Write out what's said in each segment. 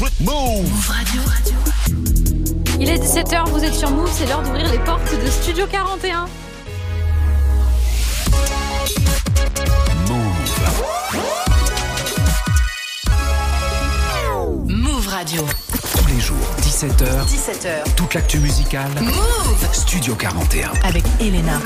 Move Radio. Il est 17h, vous êtes sur Move, c'est l'heure d'ouvrir les portes de Studio 41. Move Radio. Tous les jours, 17h. 17h. Toute l'actu musicale. Move Studio 41. Avec Elena.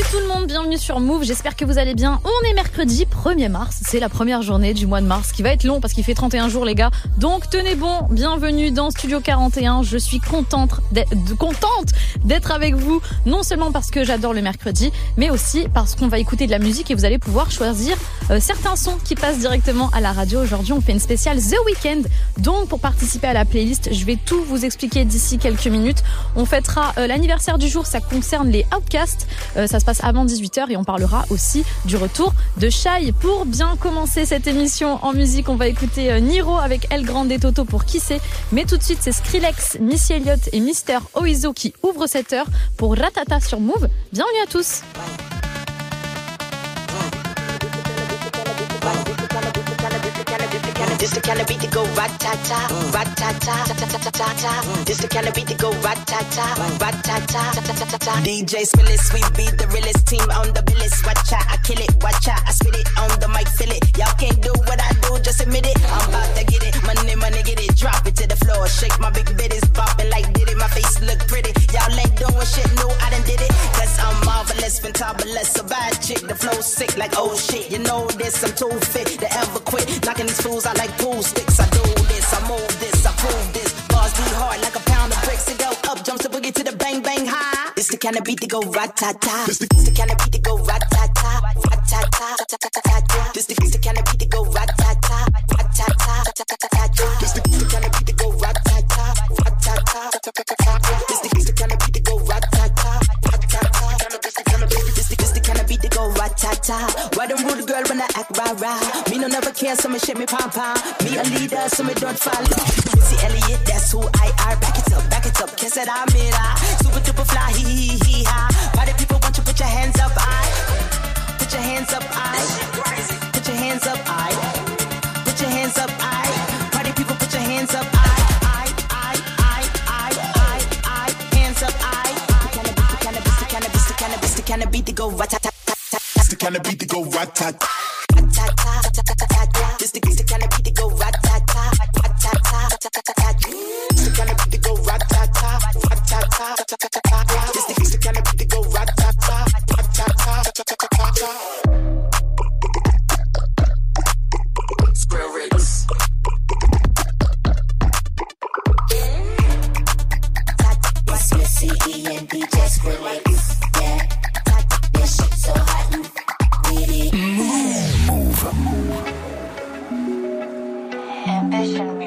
Salut tout le monde, bienvenue sur Move, j'espère que vous allez bien. On est mercredi 1er mars, c'est la première journée du mois de mars qui va être long parce qu'il fait 31 jours les gars. Donc tenez bon, bienvenue dans Studio 41. Je suis contente d'être, avec vous, non seulement parce que j'adore le mercredi, mais aussi parce qu'on va écouter de la musique et vous allez pouvoir choisir euh, certains sons qui passent directement à la radio. Aujourd'hui on fait une spéciale The Weekend. Donc pour participer à la playlist, je vais tout vous expliquer d'ici quelques minutes. On fêtera euh, l'anniversaire du jour, ça concerne les Outcasts. Euh, ça se passe avant 18h et on parlera aussi du retour de Shai. Pour bien commencer cette émission en musique, on va écouter euh, Niro avec El Grande et Toto pour qui c'est. Mais tout de suite, c'est Skrillex, Missy Elliott et Mister Oizo qui ouvrent cette heure pour Ratata sur Move. Bienvenue à tous. This the kind of beat to go rat-ta-ta, rat-ta-ta, ta-ta-ta-ta-ta. This the kind of beat to go rat-ta-ta, rat-ta-ta, ta-ta-ta-ta. DJ Skillis, we be the realest team on the billis. Watch out, I kill it, watch out, I spit it on the mic, feel it. Y'all can't do what I do, just admit it. I'm about to get it, money, money, get it, drop it to the floor. Shake my big bitties, bopping like did it. My face look pretty. Y'all ain't doing shit, no, I done did it. Cause I'm marvelous, fantabulous, a bad chick. The flow sick like oh shit. You know this, I'm too fit to ever quit. Knocking these fools out like pool sticks. I do this, I move this, I prove this. Bars be hard like a pound of bricks. It go up, jumps the boogie to the bang bang high. It's the kind of beat to go rat ta ta. It's the kind of beat to go rat ta ta, rat ta ta, ta ta ta ta ta. This the it's the kind of beat to go rat ta ta, rat ta ta, ta ta ta ta ta. This the it's the kind of beat to go rat ta ta, rat ta ta, ta ta ta ta ta. This the it's the kind of go rat ta ta. Why them rude girl when I act rah rah? Me no never care, so me shake me pom pom. Me a leader, so me don't follow. Missy Elliott, that's who I are. Back it up, back it up, kiss it, I'm it. ah. Super duper fly, hee hee hee ha. Why the people want you put your hands up, I? Put your hands up, I. Put your hands up, I. Put your hands up, I. Party people, put your hands up, I. I, I, I, I, I, I. Hands up, I. The kind of beat, the kind of beat, the kind the kind of beat to go rat kind of beat to go rat tat. This the, this kind of beat to go rat tat the kind of beat to go rat tat. This kind of beat to go rat tat tat, rat tat tat, tat tat tat tat. Square Ricks. session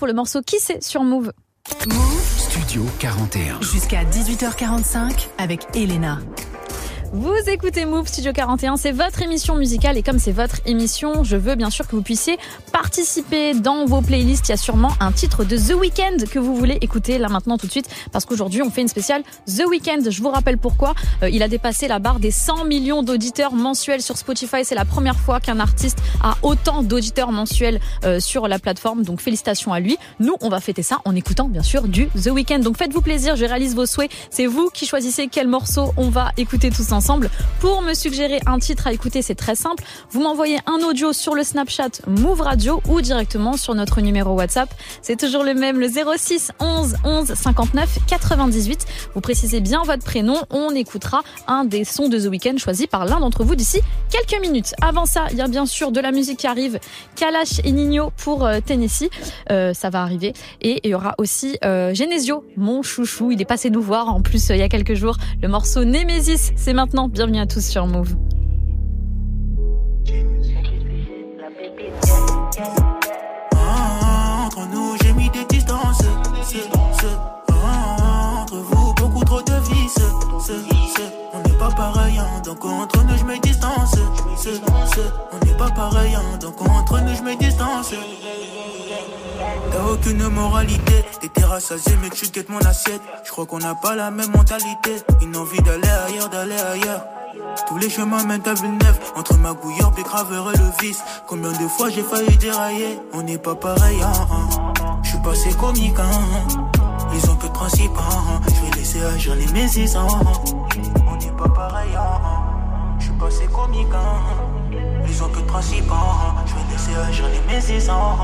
pour le morceau Qui c'est sur Move. Move Studio 41. jusqu'à 18h45 avec Elena. Vous écoutez Move Studio 41, c'est votre émission musicale et comme c'est votre émission, je veux bien sûr que vous puissiez participer dans vos playlists. Il y a sûrement un titre de The Weeknd que vous voulez écouter là maintenant tout de suite parce qu'aujourd'hui on fait une spéciale The Weeknd. Je vous rappelle pourquoi. Euh, il a dépassé la barre des 100 millions d'auditeurs mensuels sur Spotify. C'est la première fois qu'un artiste a autant d'auditeurs mensuels euh, sur la plateforme. Donc félicitations à lui. Nous, on va fêter ça en écoutant bien sûr du The Weeknd. Donc faites-vous plaisir, je réalise vos souhaits. C'est vous qui choisissez quel morceau on va écouter tous ensemble. Pour me suggérer un titre à écouter, c'est très simple. Vous m'envoyez un audio sur le Snapchat Move Radio ou directement sur notre numéro WhatsApp. C'est toujours le même, le 06 11 11 59 98. Vous précisez bien votre prénom. On écoutera un des sons de The Weeknd choisi par l'un d'entre vous d'ici quelques minutes. Avant ça, il y a bien sûr de la musique qui arrive. Kalash et Nino pour euh, Tennessee. Euh, ça va arriver. Et il y aura aussi euh, Genesio, mon chouchou. Il est passé nous voir en plus il y a quelques jours. Le morceau Nemesis, c'est maintenant. Bienvenue à tous sur Move. Entre nous, j'ai mis des distances. Ce, ce, entre vous, beaucoup trop de vices. Pas pareil, hein, donc entre nous, je mets distance. Ce, ce, on n'est pas pareil, hein, donc entre nous, je mets distance. Y'a aucune moralité, t'étais rassasié mais tu guettes mon assiette. Je crois qu'on n'a pas la même mentalité. Une envie d'aller ailleurs, d'aller ailleurs. Tous les chemins mènent à Villeneuve Entre ma Bécraveur et le vice Combien de fois j'ai failli dérailler? On n'est pas pareil, hein, hein. Je suis passé comique, hein. Ils ont peu de principe, hein. Je vais laisser agir les mésis, pas pareil, hein. Je suis passé comique, hein. Ils ont peu de principe, hein. Je vais laisser agir les mésis, hein.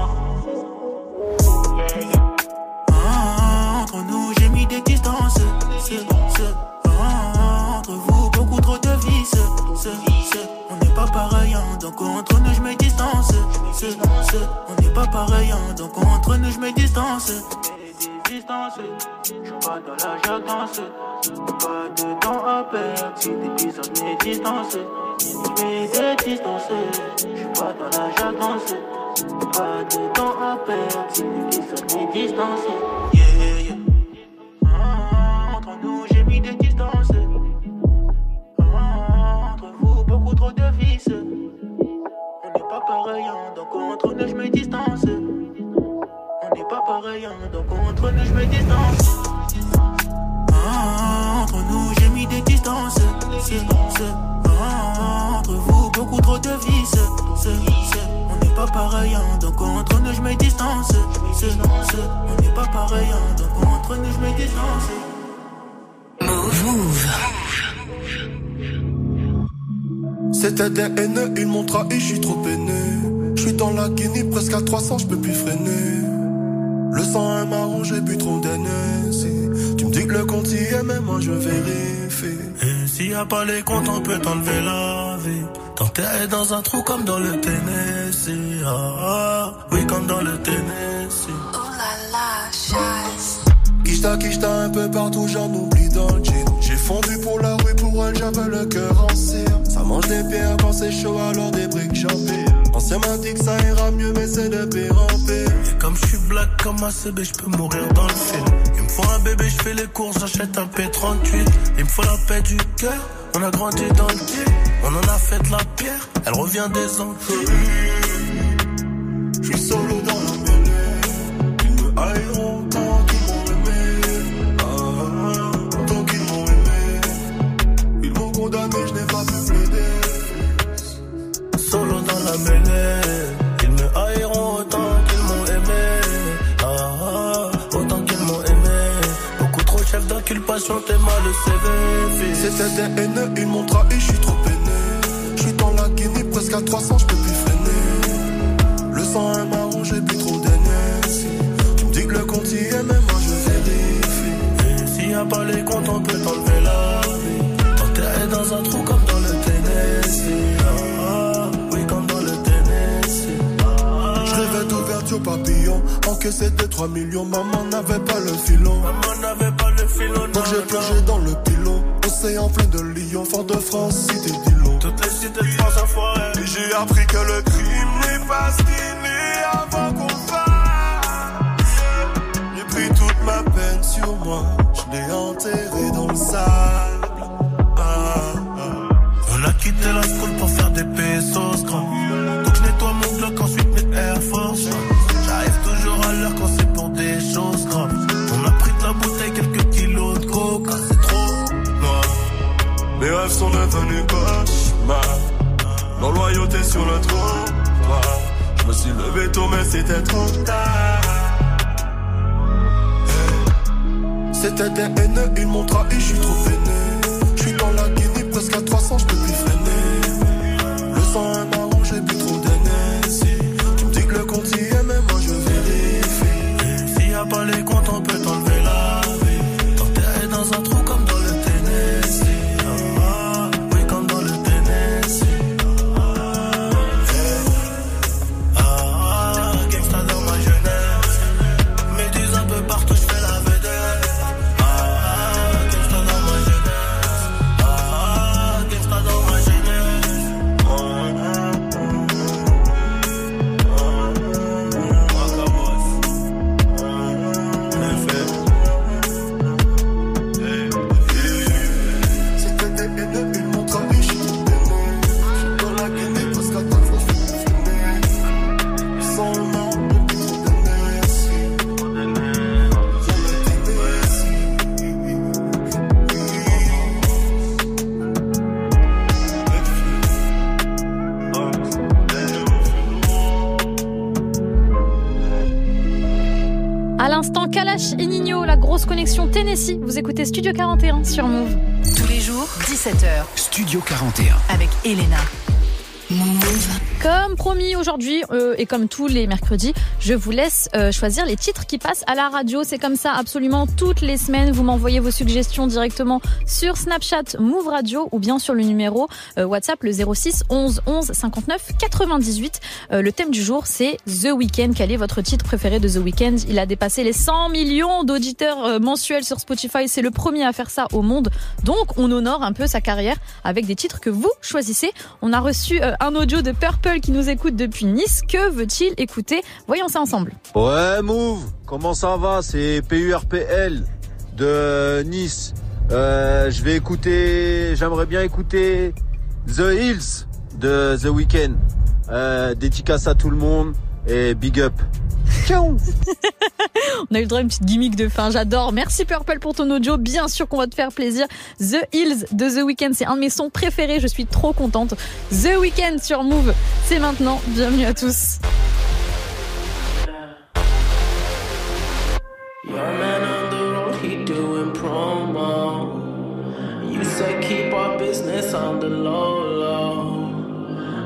Ah, Entre nous, j'ai mis des distances. Ce, ce, ah, entre vous, beaucoup trop de vices. Ce, ce, on n'est pas pareil, hein, donc entre nous, je mets distance. Ce, ce, on n'est pas pareil, hein, donc entre nous, je mets distance. Je suis pas dans la jactance, pas de temps à perdre. Si mes distances, je mets des distances. Je suis pas dans la jactance, pas de temps à perdre. Si l'épisode mes distances, yeah, yeah. On n'est pas pareil, hein, donc entre nous, je mets distance. On n'est pas pareil, hein, donc entre nous, je mets distance. Ah, entre nous, j'ai mis des distances. Ce, ce, ah, entre vous, beaucoup trop de vices. Ce, ce, on n'est pas pareil, hein, donc entre nous, je mets distance. Ce, ce, on n'est pas pareil, hein, donc entre nous, je mets distance. Move. C'était des haineux, ils m'ont trahi, je suis trop peiné. Je suis dans la Guinée, presque à 300, je peux plus freiner. Le sang est marron, j'ai bu trop d'Hennessy. Tu me dis que le compte y est, mais moi je vérifie. Et s'il y a pas les comptes, on peut t'enlever la vie. T'enterrer dans un trou comme dans le Tennessee. Ah, ah, oui, comme dans le Tennessee. Kishta, kishta un peu partout, j'en oublie dans le jean. J'ai fondu pour la rue, pour elle, j'avais le cœur des pierres quand c'est chaud, alors des briques j'empire. Ancien m'a dit que ça ira mieux, mais c'est de pire en pire. Comme je suis black comme un CB, je peux mourir dans le film. Il me faut un bébé, je fais les courses, j'achète un P38. Il me faut la paix du cœur, on a grandi dans le pied. On en a fait la pierre, elle revient des Antilles. Je suis solo Ils me haïront autant qu'ils m'ont aimé. Ah, ah autant qu'ils m'ont aimé. Beaucoup trop chef d'inculpation, t'es mal le CV. C'était des haineux, ils m'ont trahi, je suis trop peiné. Je suis dans la Guinée, presque à 300, je peux plus freiner. Le sang est marron, j'ai plus trop d'énergie. Tu me que le compte y est, mais moi je vérifie. S'il n'y a pas les comptes, on peut t'enlever la vie. T'enterrer dans un trou comme d'ouverture papillon. Encaissé des 3 millions, maman n'avait pas le filon. Maman n'avait pas le filon. Donc j'ai plongé dans le pilon. Océan plein de Lyon, Fort de France, cité d'Ilon. Toutes les cités de France enfoirées. Et j'ai appris que le crime n'est pas avant qu'on fasse. J'ai pris toute ma peine sur moi, je l'ai enterré dans le sable. Ah, ah. On a quitté la school pour faire des pesos, grand. Rêves sont devenus cauchemars. Nos loyauté sur le trottoir. Je me suis levé tôt, mais c'était trop tard. C'était des haineux, ils m'ont trahi, je suis trop peiné. Je suis dans la Guinée, presque à 300, je À l'instant, Kalash et Nino, la grosse connexion Tennessee. Vous écoutez Studio 41 sur Move. Tous les jours, 17h, Studio 41. avec Elena. Move. Comme promis aujourd'hui euh, et comme tous les mercredis, je vous laisse euh, choisir les titres qui passent à la radio. C'est comme ça absolument toutes les semaines. Vous m'envoyez vos suggestions directement sur Snapchat Move Radio ou bien sur le numéro euh, WhatsApp le 06 11 11 59 98. Euh, le thème du jour c'est The Weeknd. Quel est votre titre préféré de The Weeknd? Il a dépassé les 100 millions d'auditeurs euh, mensuels sur Spotify. C'est le premier à faire ça au monde. Donc on honore un peu sa carrière avec des titres que vous choisissez. On a reçu euh, un audio de Purple qui nous écoute depuis Nice. Que veut-il écouter? Voyons ça ensemble. Ouais, Move, comment ça va? C'est PURPL de Nice. Euh, je vais écouter, j'aimerais bien écouter The Hills de The Weeknd. Euh, dédicace à tout le monde et big up. Ciao On a eu le droit à une petite gimmick de fin, j'adore. Merci Purple pour ton audio, bien sûr qu'on va te faire plaisir. The Hills de The Weeknd, c'est un de mes sons préférés, je suis trop contente. The Weeknd sur Move, c'est maintenant, bienvenue à tous. Your man on the road, he doing promo. You said keep our business on the low.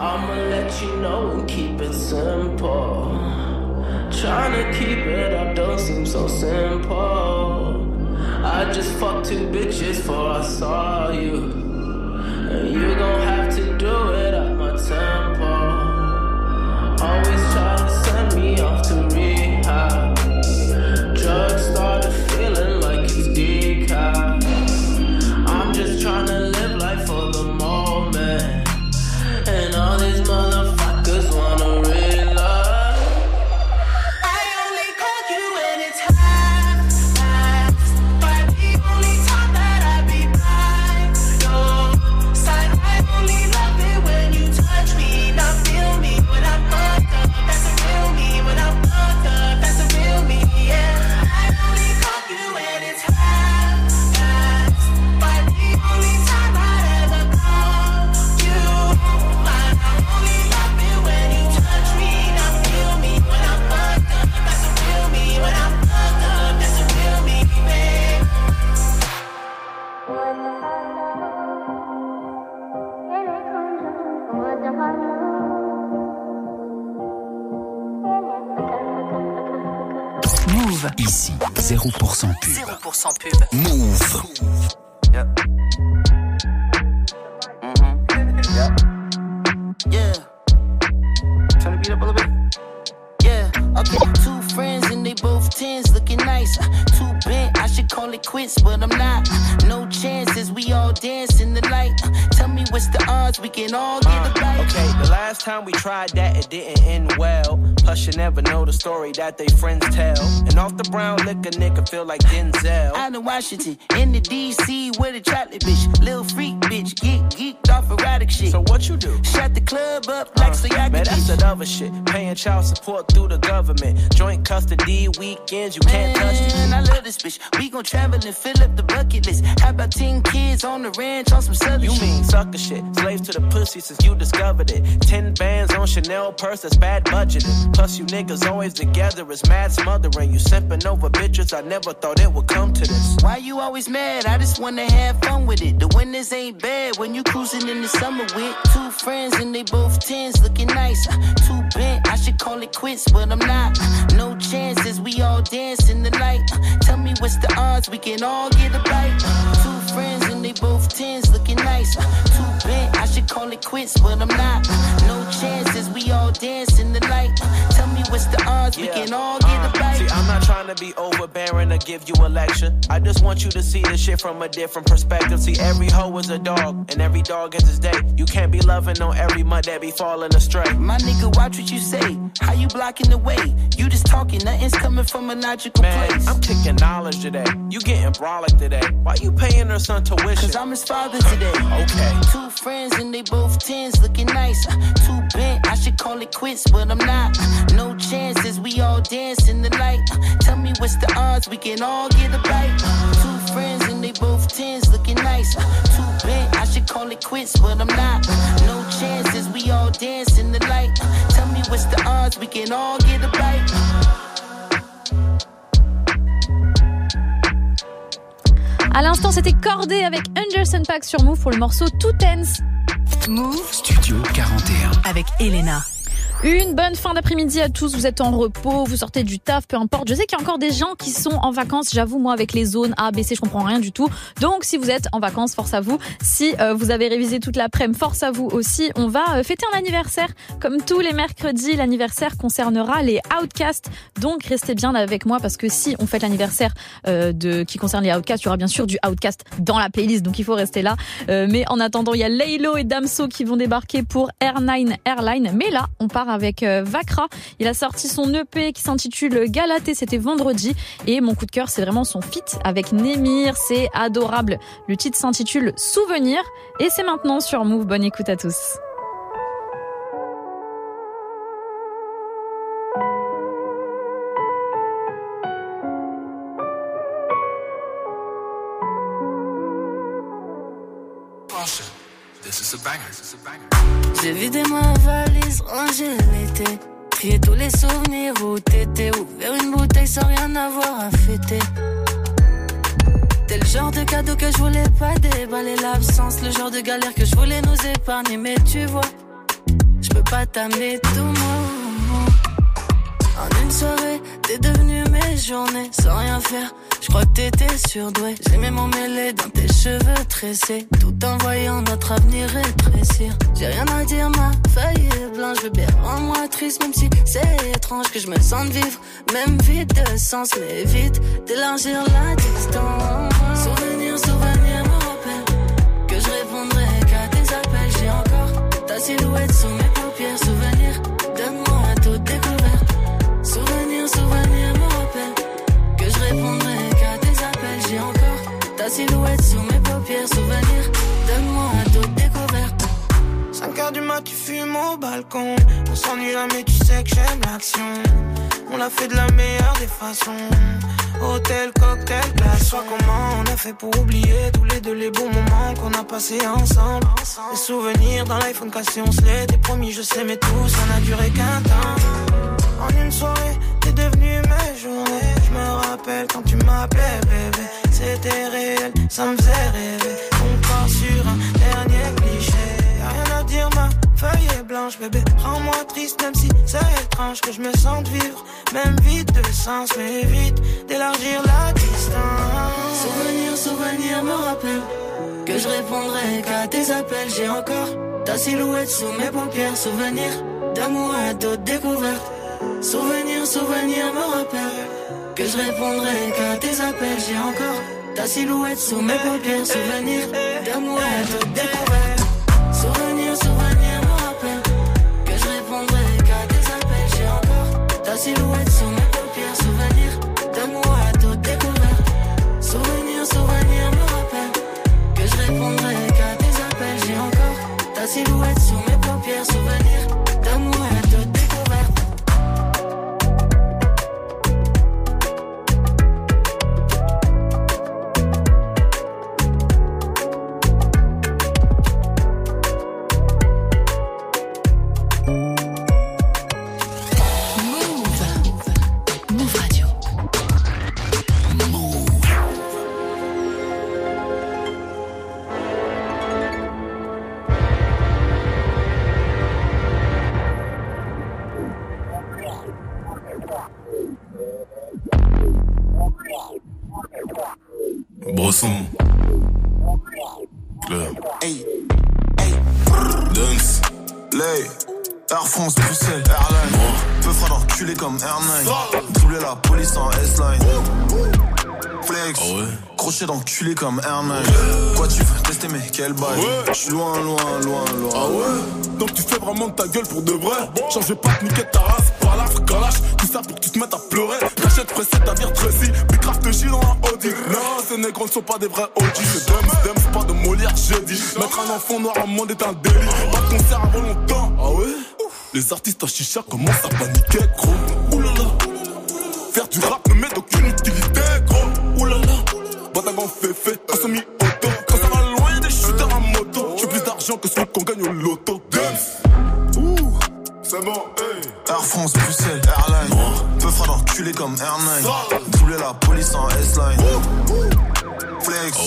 I'ma let you know and keep it simple. Trying to keep it up don't seem so simple. I just fucked two bitches before I saw you. And you gon' have to do it at my tempo. Always try to send me off to rehab. Drugs started 0% pub. 0% pub. Move. Mm-hmm. Yeah. Turn the beat up a little bit. Yeah. Okay. Two friends and they both tens, looking nice. Uh, Too bent, I should call it quits, but I'm not. Uh, no chances, we all dance in the light. Uh, tell me what's the odds we can all get a bite. Okay, the last time we tried that, it didn't end well. Plus, you never know the story that they friends tell. And off the brown liquor, nigga feel like Denzel. Out in Washington, in the DC with a chocolate bitch. Little freak bitch, get geeked off erratic shit. So what you do? Shut the club up uh, like so y'all Man, that's that other shit. Paying child support through the government. Joint custody weekends, you can't touch the Man, I love this bitch. We gon' travel and fill up the bucket list. How about 10 kids on the ranch on some southern You shit? mean sucker shit. Slaves to the pussy since you discovered it. Ten bands on Chanel purse, that's bad budgeting. Plus, you niggas always together is mad smothering. You simping over bitches, I never thought it would come to this. Why you always mad? I just wanna have fun with it. The winters ain't bad when you cruising in the summer with two friends and they both tens looking nice. Uh, Too bent, I should call it quits, but I'm not. No chances, we all dance in the night. Uh, Tell me what's the odds we can all get a bite. Uh, Two friends and they both tens looking nice. Uh, call it quits, but I'm not. No chances, we all dance in the light. Uh, Tell me what's the odds we can all get a bite. See, I'm not trying to be overbearing or give you a lecture. I just want you to see this shit from a different perspective. See, every hoe is a dog, and every dog has his day. You can't be loving on every mud that be falling astray. My nigga, watch what you say. How you blocking the way? You just talking, nothing's coming from a logical Man, place. I'm kicking knowledge today. You getting brolic today. Why you paying her son tuition? Cause I'm his father today. Okay. Two friends and they both tens looking nice. Uh, Too bent, I should call it quits, but I'm not. Uh, No chances, we all dance in the light. Uh, Tell me what's the odds we can all get a bite. Uh, Two friends and they both tens looking nice. Uh, Too bent, I should call it quits, but I'm not. No chances, we all dance in the light. Tell me what's the odds we can all get a bite. À l'instant, c'était Cordé avec Anderson Pack sur Move pour le morceau Too Tense. Move Studio 41. avec Elena. Une bonne fin d'après-midi à tous. Vous êtes en repos, vous sortez du taf, peu importe. Je sais qu'il y a encore des gens qui sont en vacances. J'avoue, moi, avec les zones A, B, C, je comprends rien du tout. Donc, si vous êtes en vacances, force à vous. Si euh, vous avez révisé toute l'après-midi, force à vous aussi. On va euh, fêter un anniversaire. Comme tous les mercredis, l'anniversaire concernera les Outcasts. Donc, restez bien avec moi parce que si on fête l'anniversaire euh, de qui concerne les Outcasts, il y aura bien sûr du Outcast dans la playlist. Donc, il faut rester là. Euh, mais en attendant, il y a Laylo et Damso qui vont débarquer pour Air9 Airline. Mais là, on part avec euh, Vakra. Il a sorti son EP qui s'intitule Galaté, c'était vendredi. Et mon coup de cœur, c'est vraiment son feat avec Némir. C'est adorable. Le titre s'intitule Souvenir. Et c'est maintenant sur Move. Bonne écoute à tous. This is a banger. Valise, rangé l'été. Tous les souvenirs où t'étais. Ouvert une bouteille sans rien avoir à fêter. T'es le genre de cadeau que je voulais pas déballer l'absence. Le genre de galère que je voulais nous épargner. Mais tu vois, je peux pas t'amener tout moi. En une soirée, t'es devenu mes journées sans rien faire. Je crois que t'étais surdoué. J'ai même emmêlé dans tes cheveux tressés, tout en voyant notre avenir rétrécir. J'ai rien à dire, ma feuille est blanche. Bébé, rends-moi triste, même si c'est étrange que je me sente vivre. Même vide de sens, mais vite d'élargir la distance. Souvenir, souvenir me rappelle que je répondrai qu'à tes appels. J'ai encore ta silhouette sous mes paupières. Souvenir, silhouette sous mes paupières. Souvenir, donne-moi toute découverte. 5 heures du mat, tu fumes au balcon. On s'ennuie jamais, tu sais que j'aime l'action. On l'a fait de la meilleure des façons. Hôtel, cocktail, place. Soit comment on a fait pour oublier tous les deux les bons moments qu'on a passés ensemble. Les souvenirs dans l'iPhone cassé, on se l'était promis, je sais, mais tout ça n'a duré qu'un temps. En une soirée, t'es devenu mes journées. Je me rappelle quand tu m'appelais bébé. C'était réel, ça me faisait rêver. On part sur un dernier cliché. Rien à dire, ma feuille est blanche, bébé. Rends-moi triste, même si c'est étrange que je me sente vivre. Même vite de sens, mais vite d'élargir la distance. Souvenir, souvenir me rappelle que je répondrai qu'à tes appels. J'ai encore ta silhouette sous mes paupières. Souvenir d'amour à d'autres découvertes. Souvenir, souvenir me rappelle que je répondrai qu'à tes appels. J'ai encore ta silhouette sous mes paupières. Souvenir d'amour à découvertes. Souvenir, souvenir me rappelle que je répondrai qu'à tes appels. J'ai encore ta silhouette sous mes paupières. Souvenir d'amour à d'autres découvertes. Souvenir, souvenir me rappelle que je répondrai qu'à tes appels. J'ai encore ta silhouette comme. Quoi tu veux tester, mais quel bail? J'suis loin, loin, loin, loin. Ah ouais. Donc tu fais vraiment de ta gueule pour de vrai. Je vais pas te niquer ta race Par la calache Tout ça pour que tu te mettes à pleurer. Cachette pressée ta vire Tracy Puis grave te chie dans un Audi. Non ces négros ne sont pas des vrais OG C'est Dems, Dems, pas de Molière j'ai dit. Mettre un enfant noir en monde est un délit. Pas de concert avant longtemps. Ah ouais? Les artistes en chicha commencent à paniquer gros. Oulala Faire du rap Fait fait un semi-auto Quand ça va loin y'a des shooters à moto J'ai plus d'argent que celui qu'on gagne au loto Dance Ouh C'est bon, hey Air France, Bruxelles, Airline. Peu fera d'enculé comme Airline. Doubler la police en S-Line. Flex,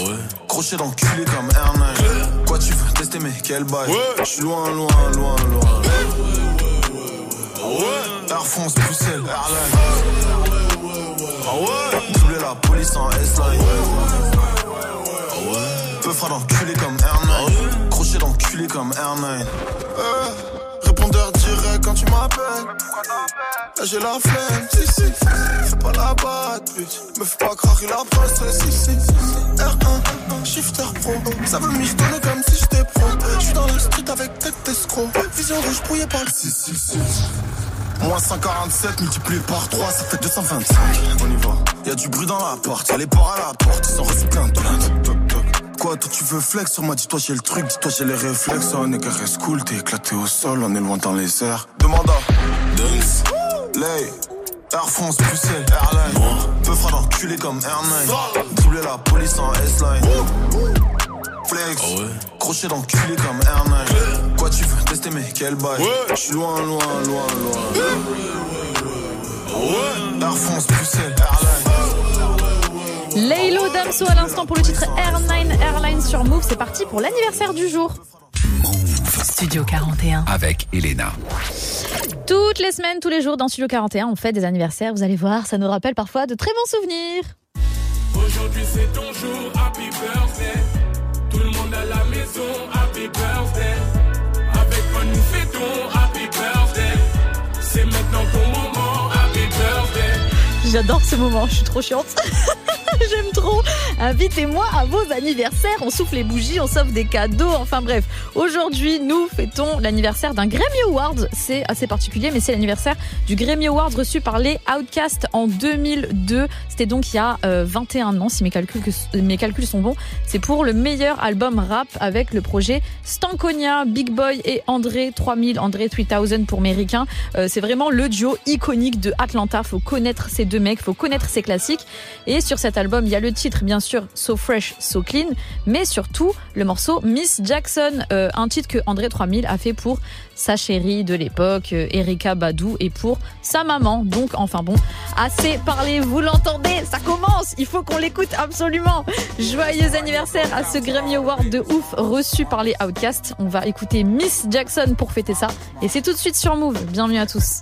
crochet d'enculé comme Airline. Quoi tu veux tester, mais quel bail? J'suis loin, loin, loin, loin. Air France, Bruxelles, Airline. Doubler la police en S-Line. Peu fera d'enculé comme Airline. Crochet d'enculé comme Airline. Euh, répondeur direct quand tu m'appelles. Là j'ai la flemme, si si. Fais pas la batte, pute. Me fais pas croire il a posté, si si. R1, shifter pro. Ça veut m'y donner comme si j'étais pro. J'suis dans la street avec tête d'escroc. Vision rouge brouillée par le 666. Moins 147 multiplié par 3, ça fait 225. On y va. Y'a du bruit dans la porte, y'a les ports à la porte, ils sont reçus plein. Quoi, toi tu veux flex sur moi, dis-toi j'ai le truc, dis-toi j'ai les réflexes. On est reste cool, t'es éclaté au sol, on est loin dans les airs. Demande à Dance, Lay, Air France, Bruxelles, Airline. Peu fera d'enculé comme Airline. Doubler la police en S-Line. Flex, crochet d'enculé comme Airline. Quoi tu veux mais quel bail? J'suis loin, loin, loin, loin. Air France, Bruxelles, Airline. Laylo Damso à l'instant pour le titre Airline Airline sur Move. C'est parti pour l'anniversaire du jour. Studio 41. Avec Elena. Toutes les semaines, tous les jours dans Studio 41, on fait des anniversaires. Vous allez voir, ça nous rappelle parfois de très bons souvenirs. Aujourd'hui c'est ton jour, happy birthday. Tout le monde à la maison, happy birthday. Happy birthday. C'est maintenant birthday. J'adore ce moment, je suis trop chiante. J'aime trop. Invitez-moi à vos anniversaires. On souffle les bougies, on s'offre des cadeaux. Enfin bref, aujourd'hui, nous fêtons l'anniversaire d'un Grammy Award. C'est assez particulier, mais c'est l'anniversaire du Grammy Award reçu par les Outcasts en 2002. C'était donc il y a euh, 21 ans, si mes calculs, que- mes calculs sont bons. C'est pour le meilleur album rap avec le projet Stankonia, Big Boy et André 3000, André 3000 pour Méricain. Euh, c'est vraiment le duo iconique de Atlanta. Faut connaître ces deux mecs, faut connaître ces classiques. Et sur cet album, il y a le titre, bien sûr, So Fresh, So Clean, mais surtout le morceau Miss Jackson, euh, un titre que André 3000 a fait pour sa chérie de l'époque, euh, Erika Badou, et pour sa maman. Donc, enfin bon, assez parlé, vous l'entendez, ça commence, il faut qu'on l'écoute absolument. Joyeux anniversaire à ce Grammy Award de ouf reçu par les Outcasts. On va écouter Miss Jackson pour fêter ça, et c'est tout de suite sur Move. Bienvenue à tous.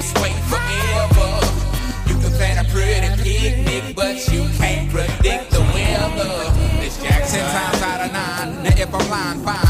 This way forever. You can plan a pretty picnic, but you can't predict the weather. Miss Jackson. Times out of nine. Now if I'm lying, fine.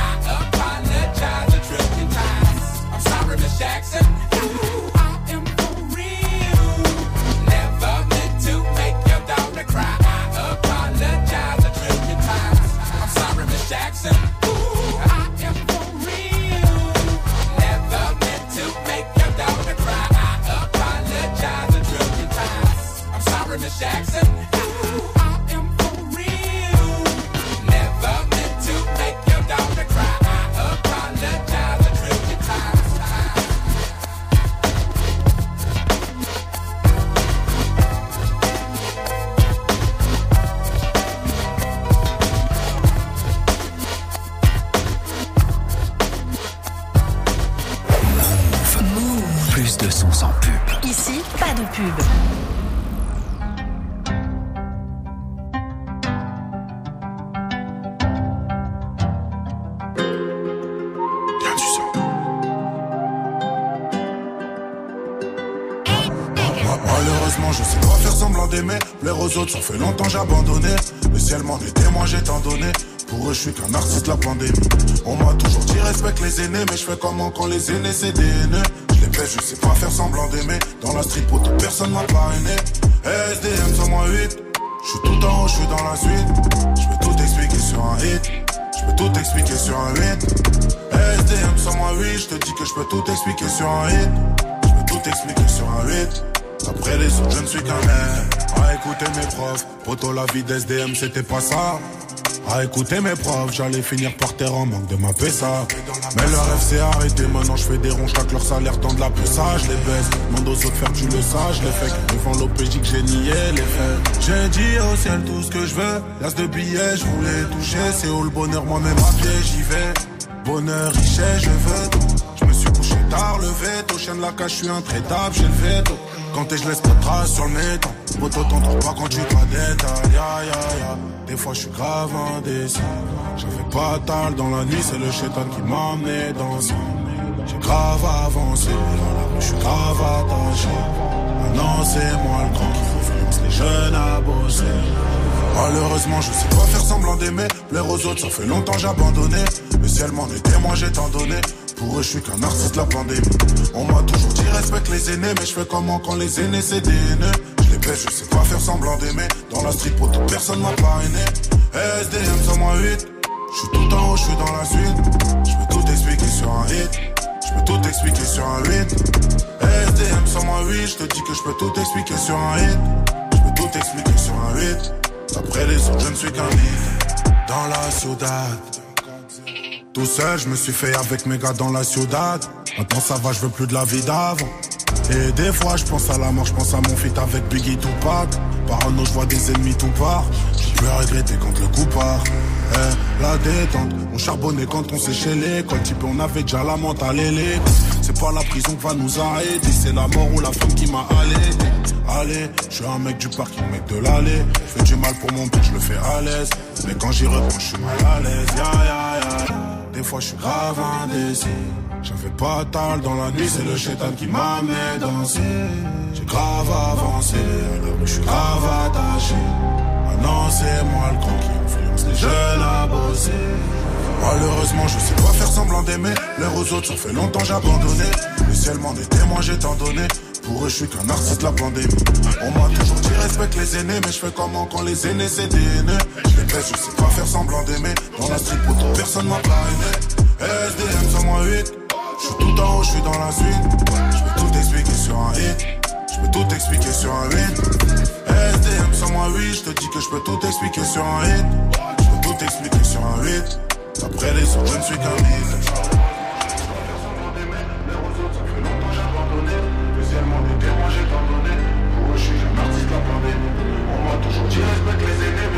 I'm sorry, Miss Jackson. Aux autres, ça fait longtemps j'ai abandonné. Le ciel m'en est témoin, j'ai tant donné. Pour eux, je suis qu'un artiste la pandémie. On m'a toujours dit respecte les aînés, mais je fais comment quand les aînés c'est des haineux. Je les baisse, je sais pas faire semblant d'aimer. Dans la pour toute personne m'a parrainé. SDM 108, je suis tout en haut, je suis dans la suite. Je peux tout expliquer sur un hit. Je peux tout expliquer sur un hit. SDM 108, je te dis que je peux tout expliquer sur un hit. Je peux tout expliquer sur un hit. Après les autres, je ne suis qu'un air. À écouter mes profs, poto la vie d'SDM, c'était pas ça. À écouter mes profs, j'allais finir par terre en manque de ma PSA. Mais leur rêve s'est arrêté, maintenant je fais des ronds, chaque leur salaire tend de la ça, je les baisse. Demande aux autres faire, tu le sais, je les fais. Devant l'OPJ que j'ai nié les faits. J'ai dit au ciel tout ce que je veux. L'as de billets, je voulais toucher. C'est où le bonheur, moi-même à pied, j'y vais. Bonheur, richesse, je veux tout. Je me suis couché tard, le veto. Chien de la cage, je suis intraitable, j'ai le veto. Quand t'es, je laisse pas de traces sur le méton. Poto, t'en trouves pas quand tu te détail. Ya, ya, ya. Des fois, je suis grave indécis. J'avais pas tal dans la nuit, c'est le chétan qui m'a amené dans. J'ai grave avancé, la je suis grave attaché. Maintenant, c'est moi le grand qui influence les jeunes à bosser. Malheureusement, je sais pas faire semblant d'aimer. Plaire aux autres, ça fait longtemps j'ai abandonné. Le ciel m'en est témoin, j'ai tant donné. Pour eux, je suis qu'un artiste de la pandémie. On m'a toujours dit respecte les aînés, mais je fais comment quand les aînés c'est des haineux? Je les baisse, je sais pas faire semblant d'aimer. Dans la pour toute personne m'a parrainé. SDM 108, je suis tout en haut, je suis dans la suite. Je peux tout expliquer sur un hit. Je peux tout expliquer sur un hit. SDM 108, je te dis que je peux tout expliquer sur un hit. Je peux tout expliquer sur un hit. Après les autres, je ne suis qu'un hit. Dans la ciudad. Tout seul, je me suis fait avec mes gars dans la ciudad. Maintenant ça va, je veux plus de la vie d'avant. Et des fois, je pense à la mort, je pense à mon feat avec Biggie Tupac. Parano, je vois des ennemis tout part. Je peux regretter quand le coup part. Eh, la détente, on charbonnait quand on séchait l'école. Type, on avait déjà la mentale les C'est pas la prison qui va nous arrêter, c'est la mort ou la femme qui m'a allaité. Allez, je suis un mec du parking, mec de l'allée. Je fais du mal pour mon but, je le fais à l'aise. Mais quand j'y reprends, je suis mal à l'aise. Ya, ya, ya. Des fois, je suis grave indécis. J'avais pas tal dans la nuit, c'est le chétan qui m'a mis danser. J'ai grave avancé, alors je suis grave attaché. Maintenant, c'est moi le con qui influence les jeunes à bosser. Malheureusement, je sais pas faire semblant d'aimer. L'air aux autres, ça fait longtemps j'ai abandonné. Le ciel m'en est témoin, j'ai tant donné. Pour eux, je suis qu'un artiste de la pandémie. On m'a toujours dit respecte les aînés, mais je fais comment quand les aînés c'est des haineux. Je les je sais pas faire semblant d'aimer. Dans la street, pour personne m'a parrainé. SDM 108, je suis tout en haut, je suis dans la suite. Je peux tout expliquer sur un hit. Je peux tout expliquer sur un hit. SDM 108, je te dis que je peux tout expliquer sur un hit. Je peux tout expliquer sur un hit. Après les autres, je ne suis qu'un.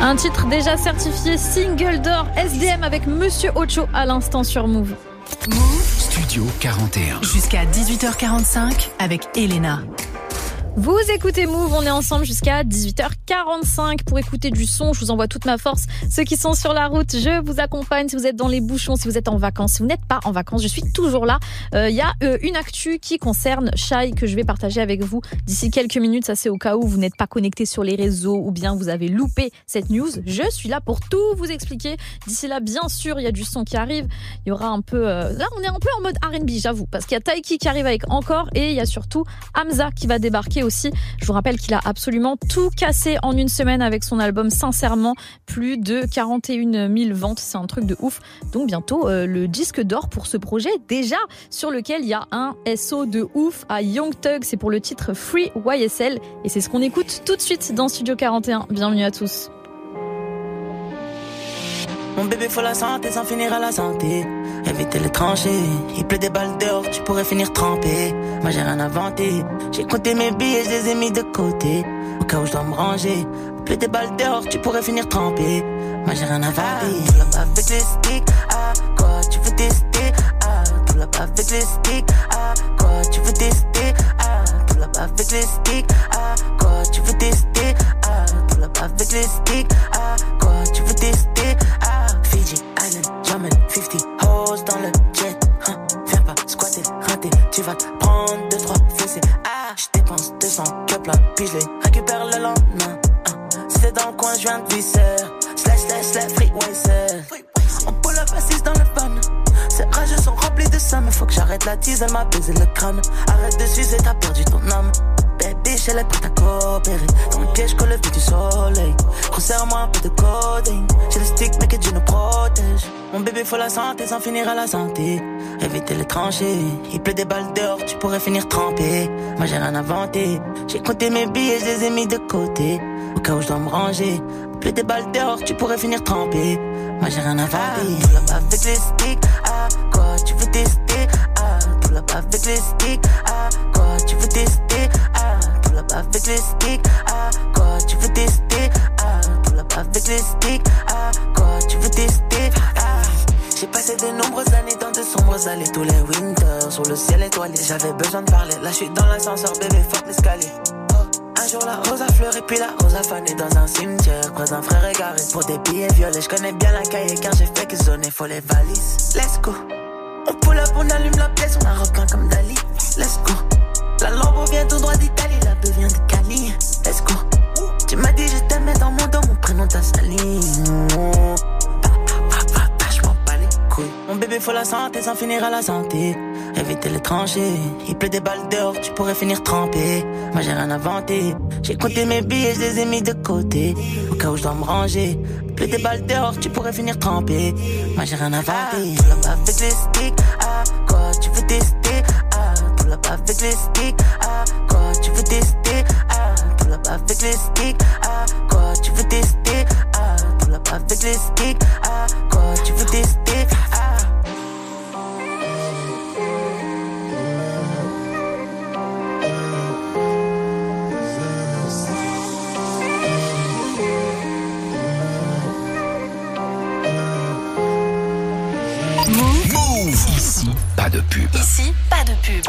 Un titre déjà certifié single d'or SDM avec Monsieur Ocho à l'instant sur Move. Studio 41. Jusqu'à 18h45 avec Elena. Vous écoutez Move, on est ensemble jusqu'à 18h45 pour écouter du son. Je vous envoie toute ma force. Ceux qui sont sur la route, je vous accompagne. Si vous êtes dans les bouchons, si vous êtes en vacances, si vous n'êtes pas en vacances, je suis toujours là. Il y a euh, une actu qui concerne Shai que je vais partager avec vous d'ici quelques minutes. Ça, c'est au cas où vous n'êtes pas connecté sur les réseaux ou bien vous avez loupé cette news. Je suis là pour tout vous expliquer. D'ici là, bien sûr, il y a du son qui arrive. Il y aura un peu. euh, Là, on est un peu en mode R&B, j'avoue, parce qu'il y a Taiki qui arrive avec encore et il y a surtout Hamza qui va débarquer Je vous rappelle qu'il a absolument tout cassé en une semaine avec son album Sincèrement, plus de 41 000 ventes, c'est un truc de ouf. Donc bientôt euh, le disque d'or pour ce projet déjà sur lequel il y a un SO de ouf à Young Thug, c'est pour le titre Free YSL et c'est ce qu'on écoute tout de suite dans Studio 41. Bienvenue à tous. Mon bébé faut la santé sans finir à la santé. Éviter les tranchées. Il pleut des balles dehors, tu pourrais finir trempé. Moi j'ai rien inventé. J'ai compté mes billets, je les ai mis de côté. Au cas où je dois me ranger. Il pleut des balles dehors, tu pourrais finir trempé. Moi j'ai rien inventé. Tout là-bas avec les sticks. Ah, quoi, tu veux tester? Ah, tout là-bas avec les sticks. Ah, quoi, tu veux tester? Ah, pull up avec les sticks. Ah, quoi, tu veux tester? Ah, pull up avec les sticks. Ah, quoi, tu veux tester? Crâne. Arrête de sucer, t'as perdu ton âme. Baby, elle est prête à coopérer. Dans le piège, que le du soleil. Resserre-moi un peu de coding. J'ai le stick, mais que Dieu nous protège. Mon bébé, faut la santé sans finir à la santé. Éviter les tranchées. Il pleut des balles dehors, tu pourrais finir trempé. Moi, j'ai rien inventé. J'ai compté mes billets, je les ai mis de côté. Au cas où je dois me ranger. Il pleut des balles dehors, tu pourrais finir trempé. Moi, j'ai rien inventé. Up avec les sticks. Ah, quoi, tu veux? Ah, pull up avec les sticks. Ah, tu veux tester? Ah, pull avec les sticks. Ah, quoi, tu veux tester? Ah, pull avec les sticks. Ah, quoi, tu veux tester? Ah, j'ai passé de nombreuses années dans de sombres allées tous les winters sur le ciel étoilé. J'avais besoin de parler. Là, je suis dans l'ascenseur, bébé, fuck l'escalier. Un jour la rose a fleuri puis la rose a fané dans un cimetière Près d'un frère égaré pour des billets violets Je connais bien la cahier car j'ai fait que zoner faut les valises Let's go On pull up, on allume la pièce, on a repeint comme Dali. Let's go. La Lambo vient tout droit d'Italie, la beuh vient de Cali. Let's go. Tu m'as dit je t'aimais dans mon dos, mon prénom t'a sali Mon bébé faut la santé sans finir à la santé. Éviter les tranchées. Il pleut des balles dehors, tu pourrais finir trempé. Moi j'ai rien inventé. J'ai compté mes billets, je les ai mis de côté. Au cas où je dois me ranger. Il pleut des balles dehors, tu pourrais finir trempé. Moi j'ai rien inventé. Pull up avec les sticks. Ah, quoi, tu veux tester? Ah, pull up avec les sticks. Ah, quoi, tu veux tester? Ah, pull up avec les sticks. Ah, quoi, tu veux tester? Ah, up avec les sticks. Ah, quoi, tu veux tester? Ah. Move. Ici, pas de pub. Ici, pas de pub.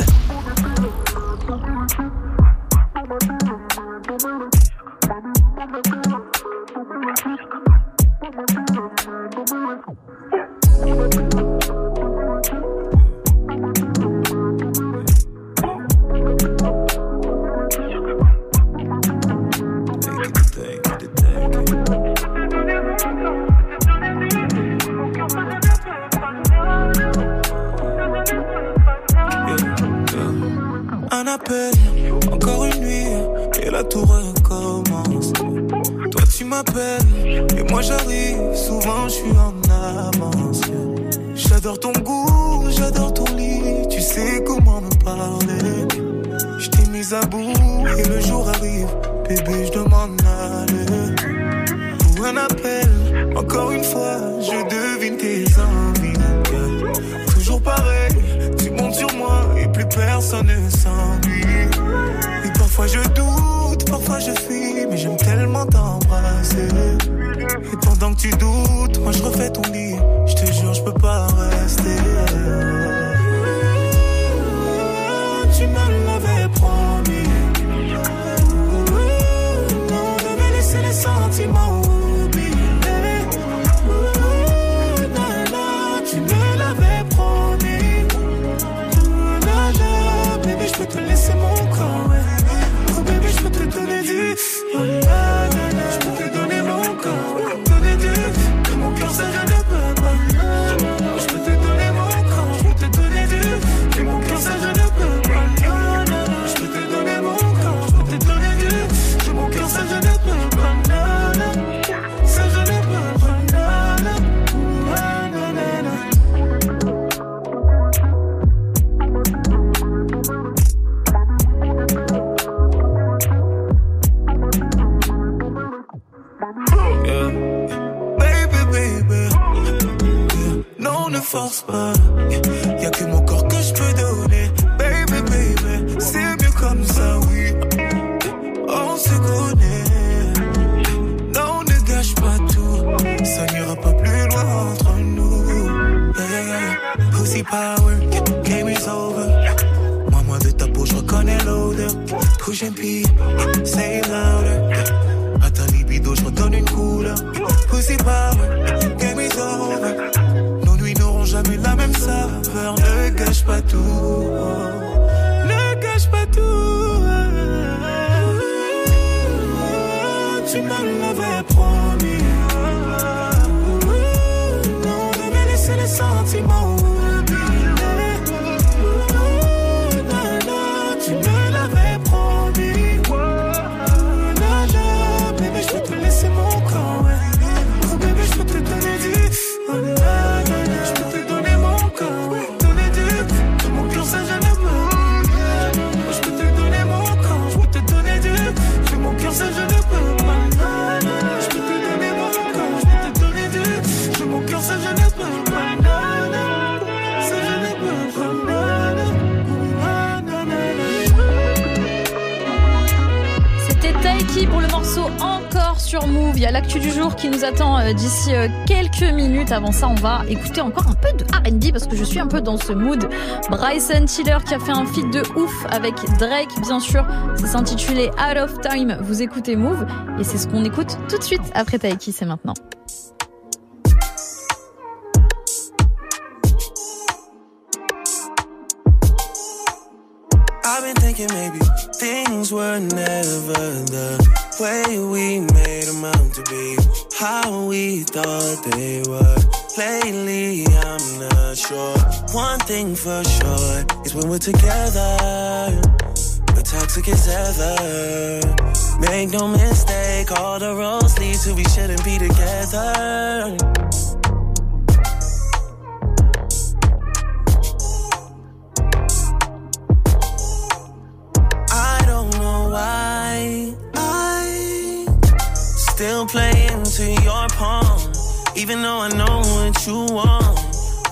Encore une nuit, et la tour. Et moi j'arrive, souvent je suis en avance. J'adore ton goût, j'adore ton lit, tu sais comment me parler. Je t'ai mise à bout, et le jour arrive, bébé je demande aller. Ou un appel, encore une fois, je devine tes envies. Toujours pareil, tu montes sur moi et plus personne ne s'ennuie. Et parfois je doute, parfois je fuis, Et pendant que tu doutes, moi je refais ton lit. Je te jure, je peux pas rester. Tu me l'avais promis. On devait laisser les sentiments Non, ça, on va écouter encore un peu de R&B parce que je suis un peu dans ce mood. Bryson Tiller qui a fait un feat de ouf avec Drake, bien sûr. Ça s'intitulait Out of Time. Vous écoutez Move et c'est ce qu'on écoute tout de suite après Taiki. C'est maintenant. I'm not sure. One thing for sure is when we're together, we're toxic as ever. Make no mistake, all the roads lead to we shouldn't be together. I don't know why I still play into your palm, even though I know what you want.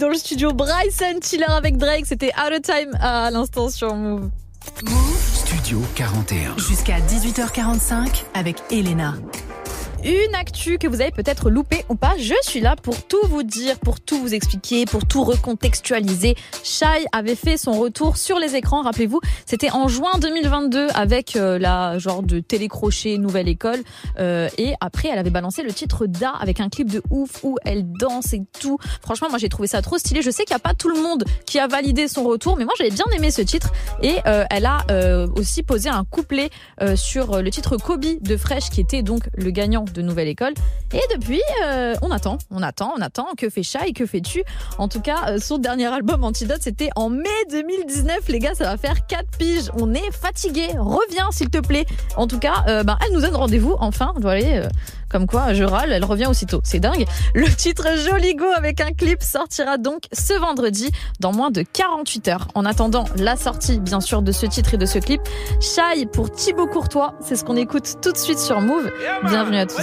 Dans le studio. Bryson Tiller avec Drake, c'était Out of Time à l'instant sur Move. Studio 41. Jusqu'à 18h45 avec Elena. Une actu que vous avez peut-être loupé ou pas. Je suis là pour tout vous dire, pour tout vous expliquer, pour tout recontextualiser. Shai avait fait son retour sur les écrans, rappelez-vous, c'était en juin 2022 avec euh, la genre de télécrochet Nouvelle École. Euh, et après, elle avait balancé le titre Da avec un clip de ouf où elle danse et tout. Franchement, moi j'ai trouvé ça trop stylé. Je sais qu'il n'y a pas tout le monde qui a validé son retour, mais moi j'avais bien aimé ce titre. Et euh, elle a euh, aussi posé un couplet sur le titre Kobe de Fresh, qui était donc le gagnant de Nouvelle École. Et depuis, euh, on attend, on attend, on attend. Que fait Shai Que fais-tu? En tout cas, euh, son dernier album Antidote, c'était en mai 2019. Les gars, ça va faire 4 piges. On est fatigué. Reviens, s'il te plaît. En tout cas, euh, ben, elle nous donne rendez-vous enfin. Euh, comme quoi, je râle, elle revient aussitôt. C'est dingue. Le titre Joligo avec un clip sortira donc ce vendredi dans moins de 48 heures. En attendant la sortie, bien sûr, de ce titre et de ce clip, Shai pour Thibaut Courtois, c'est ce qu'on écoute tout de suite sur Move. Bienvenue à tous.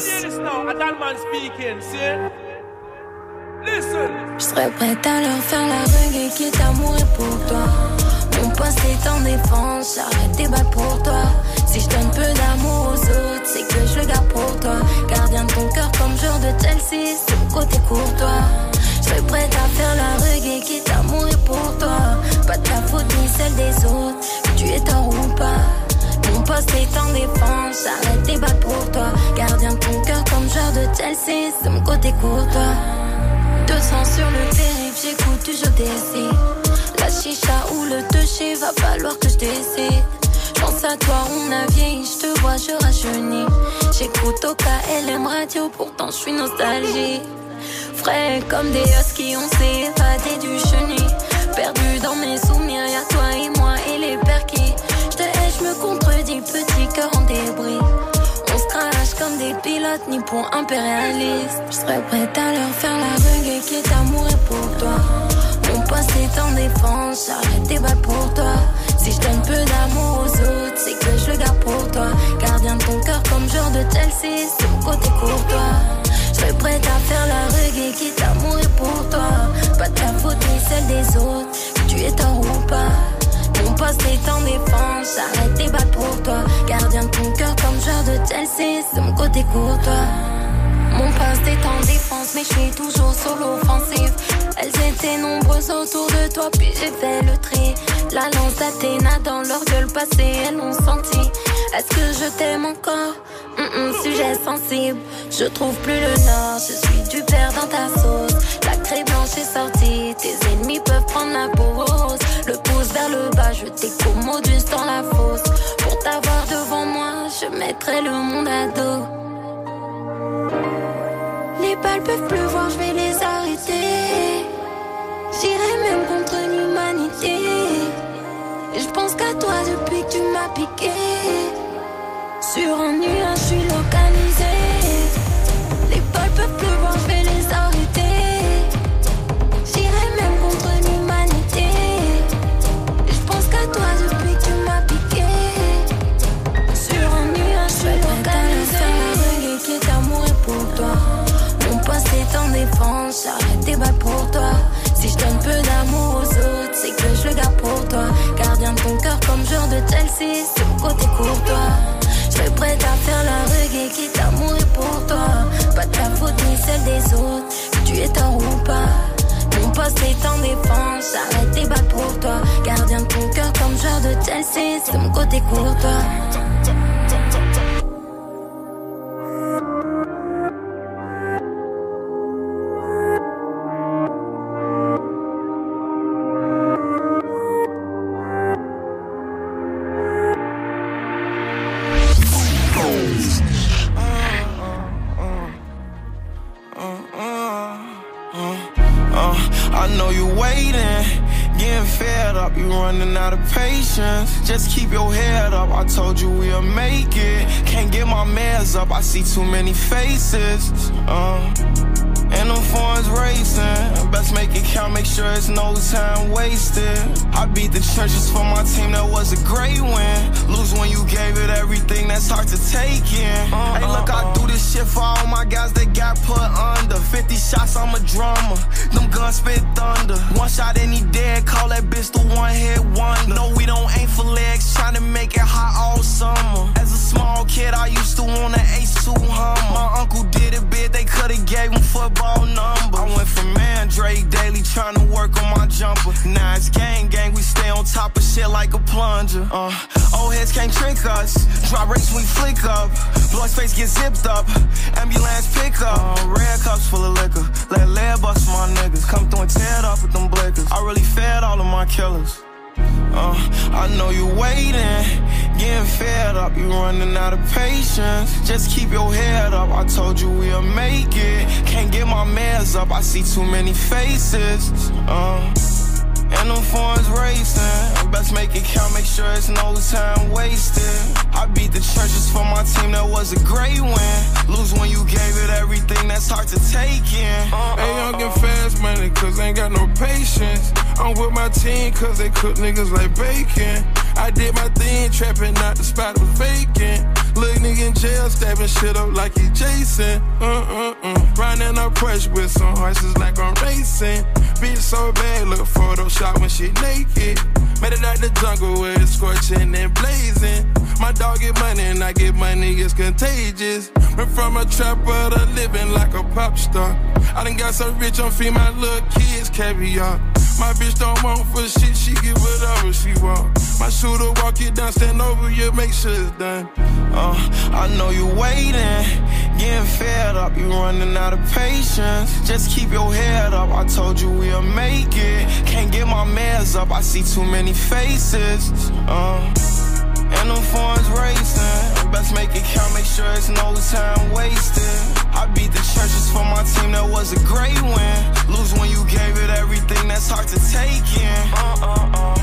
Je serais prête à leur faire la reggae qui est amoureux pour toi. Mon poste est en défense, j'arrête tes balles pour toi. Si je donne peu d'amour aux autres, c'est que je le garde pour toi. Gardien de ton cœur comme joueur de Chelsea, mon côté courtois. Je serais prête à faire la reggae qui est amoureux pour toi. Pas de ta faute ni celle des autres, que tu es tort ou pas. Mon poste est en défense, j'arrête tes balles pour toi. Gardien de ton cœur comme joueur de Chelsea, c'est mon côté courtois. 200 sur le périph', j'écoute jeu d'essai. La chicha ou le toucher, va falloir que je décide. À toi, on a vieilli, je te vois, je rajeunis. J'écoute au KLM radio, pourtant je suis nostalgique. Frais comme des huskies, on s'est évadé du chenil. Perdu dans mes souvenirs, y'a toi et moi et les perquis. Je te hais, je me contredis, petit cœur en débris. On se crache comme des pilotes, ni pour impérialistes. Je serais prête à leur faire la reggae qui est amoureux pour toi. Mon poste est en défense, j'arrête tes balles pour toi. Si je donne peu d'amour aux autres, c'est que je le garde pour toi. Gardien de ton cœur comme joueur de Chelsea, mon côté courtois. Je serais prête à faire la reggae qui est amoureux pour toi. Pas de ta faute ni celle des autres, tu es tort ou pas. Mon poste est en défense, j'arrête tes pour toi. Gardien de ton cœur comme joueur de Chelsea, c'est mon côté courtois. Mon poste est en défense, mais je suis toujours solo offensif. Elles étaient nombreuses autour de toi, puis j'ai fait le tri. La lance d'Athéna dans leur gueule passée, elles l'ont senti. Est-ce que je t'aime encore? Hum, Sujet sensible, je trouve plus le nord. Je suis du père dans ta sauce. La craie blanche est sortie, tes ennemis peuvent prendre la peau rose. Le pouce vers le bas, je t'écommodus dans la fosse. Pour t'avoir devant moi, je mettrai le monde à dos. Les balles peuvent pleuvoir, je vais les arrêter. J'irai même contre l'humanité. Je pense qu'à toi depuis que tu m'as piqué. Sur un nuage, je suis localisé. Mon poste est en défense, j'arrête tes balles pour toi. Si je donne peu d'amour aux autres, c'est que je le garde pour toi. Gardien de ton cœur comme joueur de Chelsea, c'est mon côté courtois. Je serais prête à faire la reggae qui est amoureux pour toi. Pas ta faute ni celle des autres, tu es tort ou pas. Mon poste est en défense, j'arrête tes balles pour toi. Gardien de ton cœur comme joueur de Chelsea, c'est mon côté courtois. I told you we'll make it. Can't get my meds up, I see too many faces. Uh, and them phones racing. Best make it count, make sure it's no time wasted. I beat the trenches for my team, that was a great win. Lose when you gave it everything, that's hard to take in. Hey, look, I do this shit for all my guys that got put under. 50 shots, I'm a drummer. Them guns spit thunder. One shot and he dead, call that bitch the one hit one. No, we don't aim for legs, trying to make it hot all summer. As a small kid, I used to want an ace two Hummer. My uncle did a bit, they could've gave him football number. I went from Mandrake daily trying to work on my jumper. Now it's gang gang, we stay on top of shit like a plunger. Uh, old heads can't trick us. Drop race, we flick up. Blood space get zipped up. Ambulance pick up. Uh, red cups full of liquor. Let lead bust my niggas. Come through and tear it off with them blickers. I really fed all of my killers. Uh, I know you're waiting, getting fed up, You're running out of patience. Just keep your head up, I told you we'll make it. Can't get my mans up, I see too many faces. Uh, and them phones racing. Best make it count, make sure it's no time wasted. I beat the churches for my team, that was a great win. Lose when you gave it everything, that's hard to take in. Uh, Hey, young and fast money, cause ain't got no patience. I'm with my team, cause they cook niggas like bacon. I did my thing, trapping out the spot was vacant. Little nigga in jail, stabbing shit up like he Jason. Uh uh uh. Riding up brush with some horses like I'm racing. Bitch so bad, look Photoshop when she naked. Made it out the jungle where it's scorching and blazing. My dog get money and I get money, it's contagious. Went from a trapper to living like a pop star. I done got so rich, I'm feeding my little kids caviar. My bitch don't want for shit, she get whatever she want. My shooter walk it down, stand over you, make sure it's done. Uh, I know you waiting, getting fed up, you running out of patience. Just keep your head up, I told you we'll make it. Can't get my up, I see too many faces. Uh, and them phones racing. Best make it count, make sure it's no time wasted. I beat the churches for my team, that was a great win. Lose when you gave it everything, that's hard to take in. Uh, uh, uh.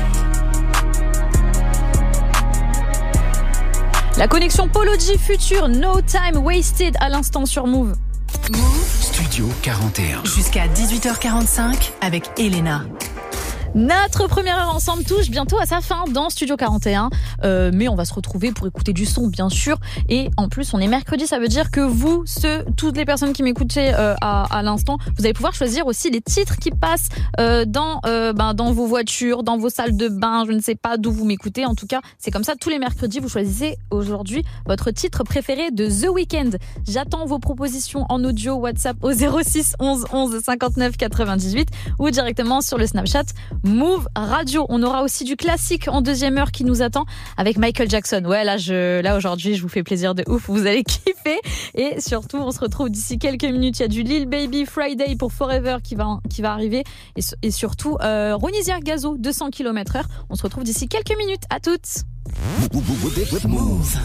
La connexion Polo G Future, No Time Wasted à l'instant sur Move. Studio 41. Jusqu'à 18h45 avec Elena. Notre première heure ensemble touche bientôt à sa fin dans Studio 41. Euh, mais on va se retrouver pour écouter du son, bien sûr. Et en plus, on est mercredi, ça veut dire que vous, ceux, toutes les personnes qui m'écoutaient euh, à, à l'instant, vous allez pouvoir choisir aussi les titres qui passent euh, dans, euh, ben, dans vos voitures, dans vos salles de bain. Je ne sais pas d'où vous m'écoutez. En tout cas, c'est comme ça tous les mercredis. Vous choisissez aujourd'hui votre titre préféré de The Weeknd. J'attends vos propositions en audio WhatsApp au 06 11 11 59 98 ou directement sur le Snapchat Move Radio. On aura aussi du classique en deuxième heure qui nous attend avec Michael Jackson. Ouais, là, je, là aujourd'hui, je vous fais plaisir de ouf. Vous allez kiffer. Et surtout, on se retrouve d'ici quelques minutes. Il y a du Lil Baby Friday pour Forever qui va, qui va arriver. Et, et surtout, euh, Gazo, 200 km heure. On se retrouve d'ici quelques minutes. À toutes.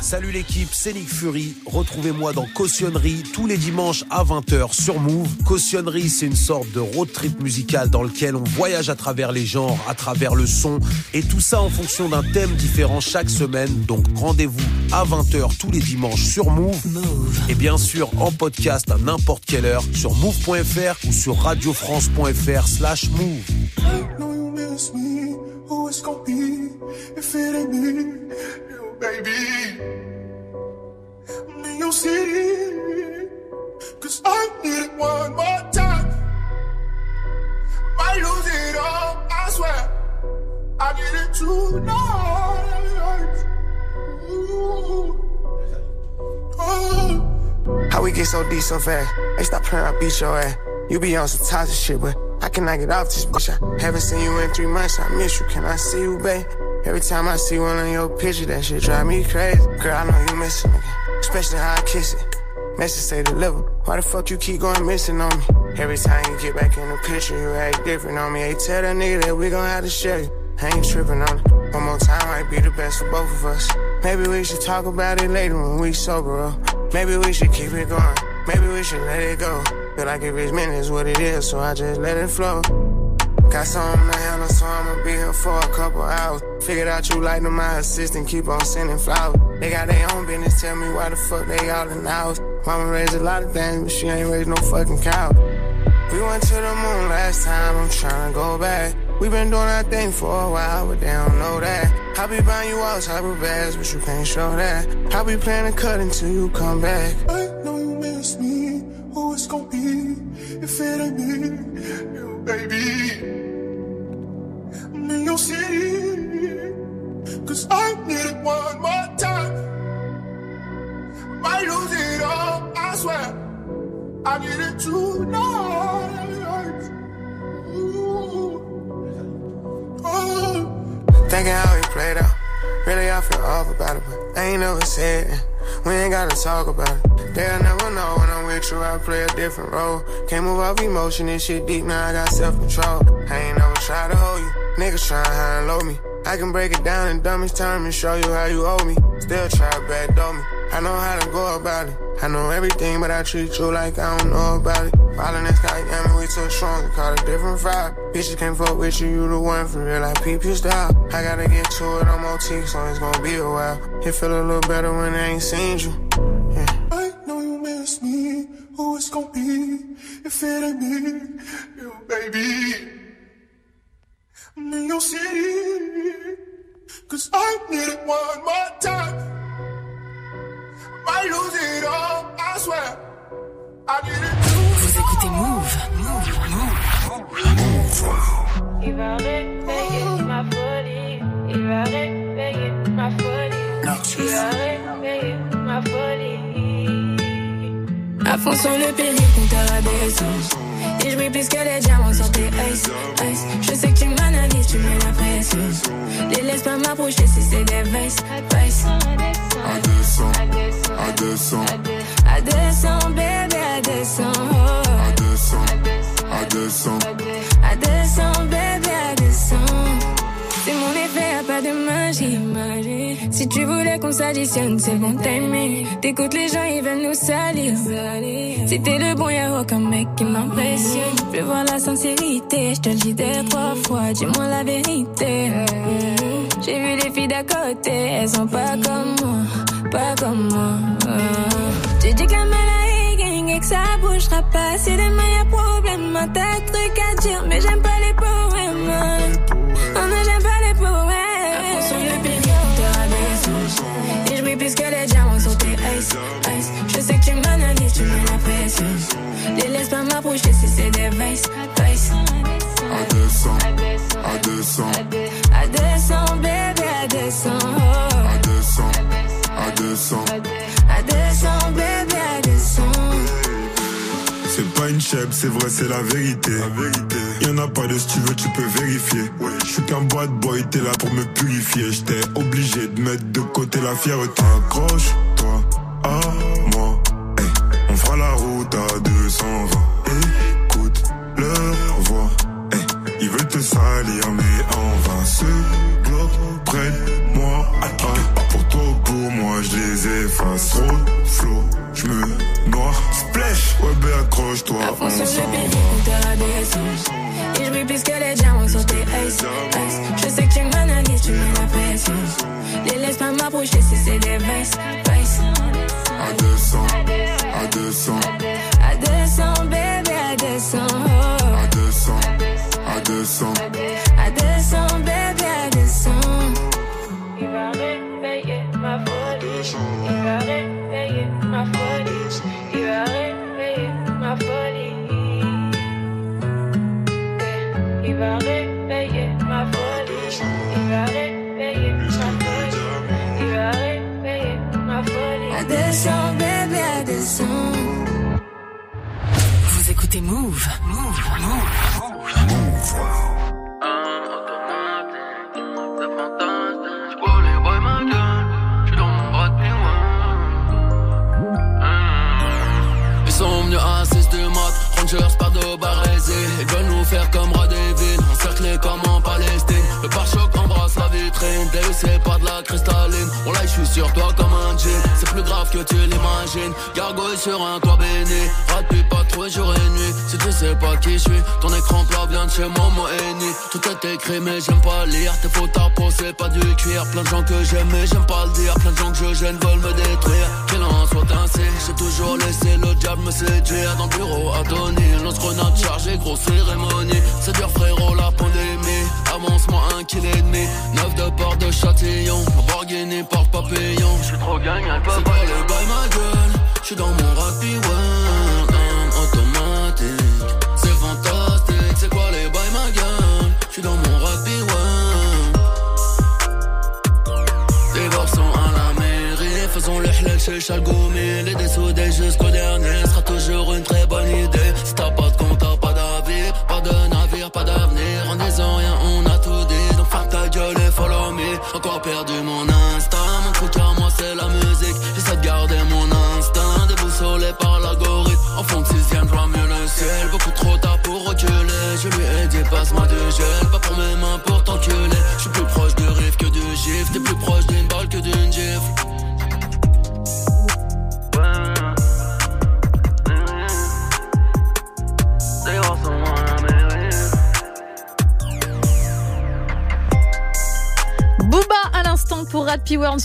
Salut l'équipe, c'est Nick Fury. Retrouvez-moi dans Cautionnerie tous les dimanches à 20h sur Move. Cautionnerie, c'est une sorte de road trip musical dans lequel on voyage à travers les genres, à travers le son, et tout ça en fonction d'un thème différent chaque semaine. Donc rendez-vous à 20h tous les dimanches sur Move. Et bien sûr en podcast à n'importe quelle heure sur move.fr ou sur radiofrance.fr slash move. Who it's gonna be if it ain't me, you baby? Me, you see, cause I need it one more time. Might lose it all, I swear. I get it tonight. Ooh. Oh. How we get so deep so fast? Hey, stop playing, I beat your ass. You be on some toxic shit, but I cannot get off this bitch. I haven't seen you in three months, I miss you. Can I see you, babe? Every time I see one on your picture, that shit drive me crazy. Girl, I know you missing me, especially how I kiss it. Message say deliver. Why the fuck you keep going missing on me? Every time you get back in the picture, you act different on me. Hey, tell that nigga that we gon' have to share you. I ain't tripping on it. One more time might be the best for both of us. Maybe we should talk about it later when we sober up. Maybe we should keep it going. Maybe we should let it go. Feel like if it's meant, it's what it is, so I just let it flow. Got something to handle, so I'ma be here for a couple hours. Figured out you like them, my assistant, keep on sending flowers. They got their own business, tell me why the fuck they all in the house. Mama raised a lot of things, but she ain't raised no fucking cow. We went to the moon last time, I'm tryna go back. We been doing our thing for a while, but they don't know that. I be buying you all type of bags, but you can't show that. I be planning to cut until you come back. I miss me. Who it's gonna be if it ain't me, you baby? I'm in your see, cause I need it one more time. Might lose it all, I swear. I get it tonight. Ooh. Uh. Thinking how we played out. Really, I feel off about it, but I ain't never said it. We ain't gotta talk about it. They'll never know when I'm with you, I play a different role. Can't move off emotion, this shit deep, now I got self control. I ain't never try to hold you. Niggas try high and low me. I can break it down in dumbest terms and show you how you owe me. Still try to backdoor me. I know how to go about it. I know everything, but I treat you like I don't know about it. Falling this guy, yeah, man, we too strong, call it different vibe. Bitches can't fuck with you, you the one for real, I peep your style. I gotta get to it, I'm OT, so it's gonna be a while. It feel a little better when I ain't seen you. I know you miss me. Who it's gonna be if it ain't me, you baby? I'm in your city, cause I need it one more time. I lose it all, I swear. I need it Vous écoutez Move. Il va réveiller ma folie. Il va réveiller ma folie. Il va réveiller ma folie. À fond sur le péril, compteur à descente. Et je brille plus que les diamants sur tes ice, ice. Je sais que tu m'analyses, tu mets la pression. Les laisse pas m'approcher si c'est des vices, vices. À 200, à 200, À 200, bébé, à 200. oh. à 200, à 200. À 200, bébé, à 200. Mon effet, y'a pas de magie. Si tu voulais qu'on s'additionne, c'est bon timing. T'écoutes les gens, ils veulent nous salir. Si t'es le bon, y'a aucun mec qui m'impressionne. Je voir la sincérité, je te le dis deux, trois fois. Dis-moi la vérité. J'ai vu les filles d'à côté, elles sont pas comme moi, pas comme moi. J'ai dit que la et que ça bougera pas. Si demain y'a problème, tas de trucs à dire, mais j'aime pas les poèmes. Ice. Je sais que tu m'analyses, tu mets la pression. Les laisse pas m'approcher si c'est des vices, vices. À 200, à 200, À 200, bébé, à 200. oh. à 200, à 200. À 200, bébé, à 200. C'est pas une chèvre, c'est vrai, c'est la vérité. La vérité. Y'en a pas de si tu veux, tu peux vérifier. Je suis qu'un bad boy, t'es là pour me purifier. J'étais obligé de mettre de côté la fierté. Accroche-toi à moi. Hey, on fera la route à 220. Écoute leur voix. Hey, ils veulent te salir, mais en vain. Ce globe près de moi. Ah, pour toi ou pour moi, je les efface. Trop flow, je me noie. Splash, ouais, ben accroche-toi, À à descente. Et je brille plus que les diamants sur tes ice. Je sais que tu m'analyses, tu mets la pression. Les laisse pas m'approcher si c'est des vices, vices. À 200, à 200, À 200, bébé, à 200. à 200, à 200. À 200, écrit mais j'aime pas lire, tes à peau c'est pas du cuir Plein de gens que j'aime mais j'aime pas le dire, plein de gens que je gêne veulent me détruire. Qu'il en soit ainsi, j'ai toujours laissé le diable me séduire. Dans le bureau à Tony, lance-grenade chargée, grosse cérémonie. C'est dur frérot la pandémie, avance-moi un kill et demi. Neuf de port de Châtillon, Borghini porte papillon J'suis trop gagnant, pas le bail ma gueule. J'suis dans mon rugby world,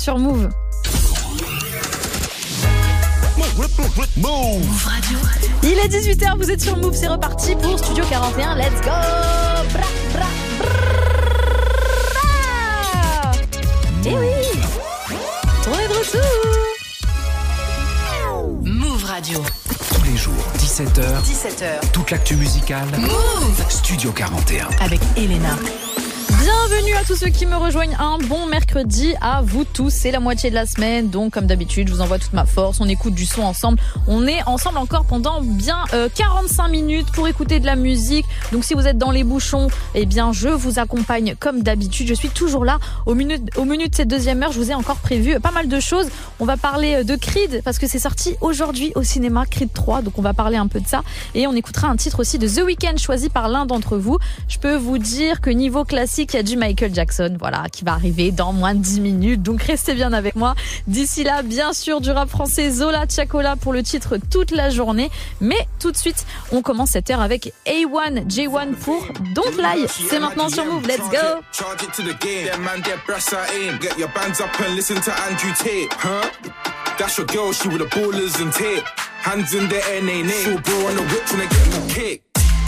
sur Move. Move Radio. Il est 18h, vous êtes sur Move, c'est reparti pour Studio 41. Let's go Bra, bra, bra. Eh oui On est de retour Move Radio. Tous les jours, 17h. 17h. Toute l'actu musicale. Move Studio 41. avec Elena. Bienvenue à tous ceux qui me rejoignent. Un bon mercredi à vous tous. C'est la moitié de la semaine, donc comme d'habitude, je vous envoie toute ma force. On écoute du son ensemble. On est ensemble encore pendant bien euh, 45 minutes pour écouter de la musique. Donc si vous êtes dans les bouchons, eh bien je vous accompagne comme d'habitude. Je suis toujours là au menu, au menu de cette deuxième heure. Je vous ai encore prévu pas mal de choses. On va parler de Creed parce que c'est sorti aujourd'hui au cinéma, Creed 3. Donc on va parler un peu de ça et on écoutera un titre aussi de The Weeknd choisi par l'un d'entre vous. Je peux vous dire que niveau classique, il y a du Michael Jackson, voilà, qui va arriver dans moins de 10 minutes. Donc restez bien avec moi. D'ici là, bien sûr, du rap français Zola Chacola pour le titre toute la journée. Mais tout de suite, on commence cette heure avec A1 J1 pour Don't Lie. C'est maintenant sur Move. Let's go. Charge it to the game. Yeah, man, get brass out in. Get your bands up and listen to Andrew Tate. Huh? That's your girl, she with the ballers and tape. Hands in the air, nay, nay. Full bro on the whip tryna get me kicked.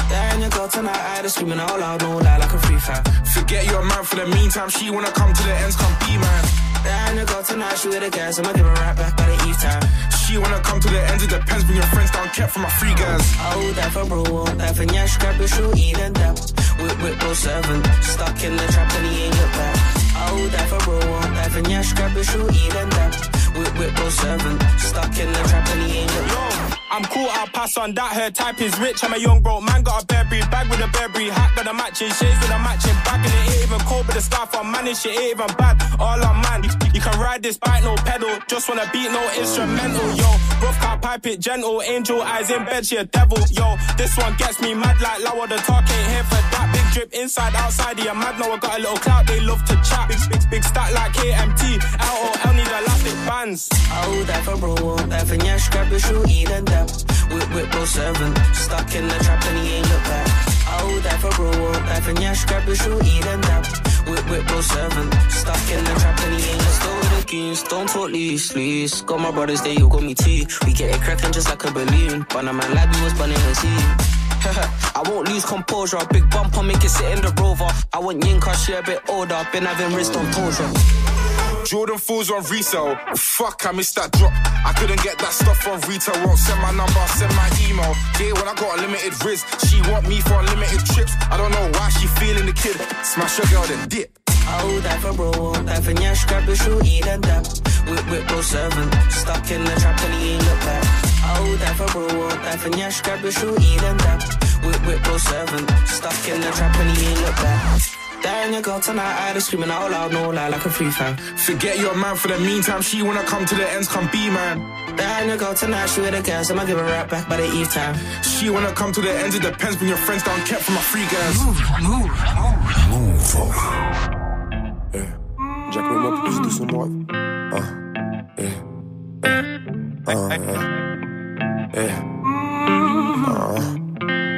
Damn, your girl tonight, I just screaming all loud, no lie like a free fan. Forget your man for the meantime. She wanna come to the ends, come be man. Damn, your girl tonight, she with the gas, I'ma give her right back by the eve time. She wanna come to the ends, it depends. Bring your friends down, kept from my free guys. Oh, that for bro, oh, that for nyash, grab your shoe, eating that. Whip, whip, go seven. Stuck in the trap and he ain't look back. Oh, that for bro, oh, that for nyash, grab your shoe, eat and that. Whip, whip, go seven. Stuck in the trap and he ain't back. I'm cool, I'll pass on that. Her type is rich. I'm a young broke man, got a Burberry bag with a Burberry hat, got a matching shades with a matching bag, and it ain't even cold, but the stuff I'm manning shit ain't even bad. All I'm man, you, can ride this bike, no pedal. Just wanna beat, no instrumental, yo. Rough car, pipe it gentle, angel eyes in bed, she a devil, yo. This one gets me mad like Lawa, the talk ain't here for that. Big drip inside, outside, yeah, mad. Now I got a little clout, they love to chat. Big, big, big stack like KMT. LOL need elastic bands. Oh, that for bro, that for nyash, grab your shoe, eating that. Whip, whip, go seven. Stuck in the trap and he ain't look back. Oh, that for bro, oh, that for nyash, grab your shoe, eating that. Whip, whip, go seven. Stuck in the trap and he ain't look with the don't talk lease, please. Got my brothers there, you got me tea. We get it cracking just like a balloon. But I'm a like me was burning the sea. I won't lose composure. Big bumper, make it sit in the rover. I want Yinka, she a bit older. Been having wrist on torture. Jordan fools on resale. Fuck, I missed that drop. I couldn't get that stuff on retail. Won't send my number, send my email. Yeah, when I got unlimited riz, she want me for unlimited trips. I don't know why she feeling the kid. Smash your girl, then dip. Oh, that for bro, oh, that for nyash, grab your shoe, eat and dap. Whip, whip, go seven. Stuck in the trap and he ain't look back. Oh, that for bro, oh, that for nyash, grab your shoe, eat and dap. Whip, whip, go seven. Stuck in the trap and he ain't look back. Damn, your girl tonight, I just screaming out loud, no lie like a free fan. Forget your man for the meantime. She wanna come to the ends, come be man. Damn, your girl tonight, she with the gas, I'ma give her right back by the eve time. She wanna come to the ends, it depends. Bring your friends down, kept from my free guys. Move, move, move, move. Yeah. Jack, mets-moi plus de son moi. Ah, eh, eh, ah, eh, eh, ah,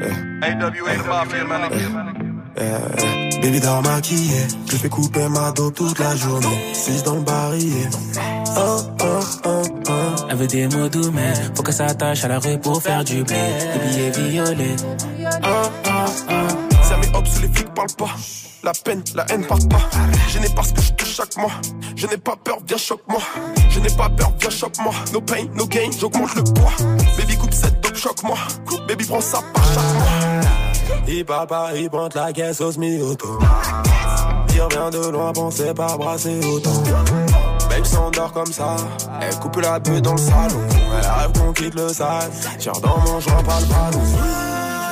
eh. AWA, the mafia, man. Eh, eh. Baby dans maquillé, je fais couper ma dope toute la journée. 6 dans le barillet. Oh, oh, oh, oh. Elle veut des mots doux, mais faut qu'elle s'attache à la rue pour faire du blé. Des billets violets. Oh, oh, oh. Ça met hop sous les flics parlent pas. La peine, la haine part pas. Je n'ai pas ce que je touche chaque mois. Je n'ai pas peur, viens choque-moi. Je n'ai pas peur, viens choque-moi. No pain, no gain, j'augmente le poids. Baby coupe cette dope, choque-moi. Baby prends ça par chaque mois. Il parle pas, il pointe la caisse au semi-auto. Il revient de loin, pensez pas brasser autant. Babe s'endort comme ça, elle coupe la bulle dans le salon. Elle rêve qu'on quitte le sale. Tire dans mon joint, pas le ballon.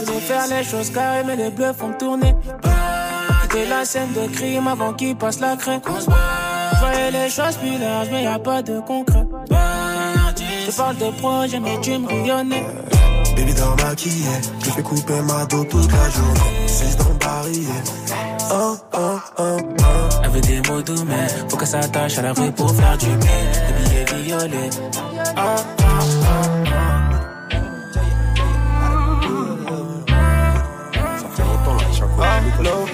Je veux faire les choses carrées, mais les bleus font tourner. Quitter la scène de crime avant qu'il passe la crainte. Je voyais les choses plus larges, mais y a pas de concret. Je parle de projet, mais tu me rayonnais. Baby dans maquillé, je fais couper ma dos toute la journée. 6 dans le barillet. Oh, oh, oh, oh. Elle veut des mots doux, mais faut qu'elle s'attache à la rue pour faire du bien. Des billets violets. Oh, oh, oh. L'eau,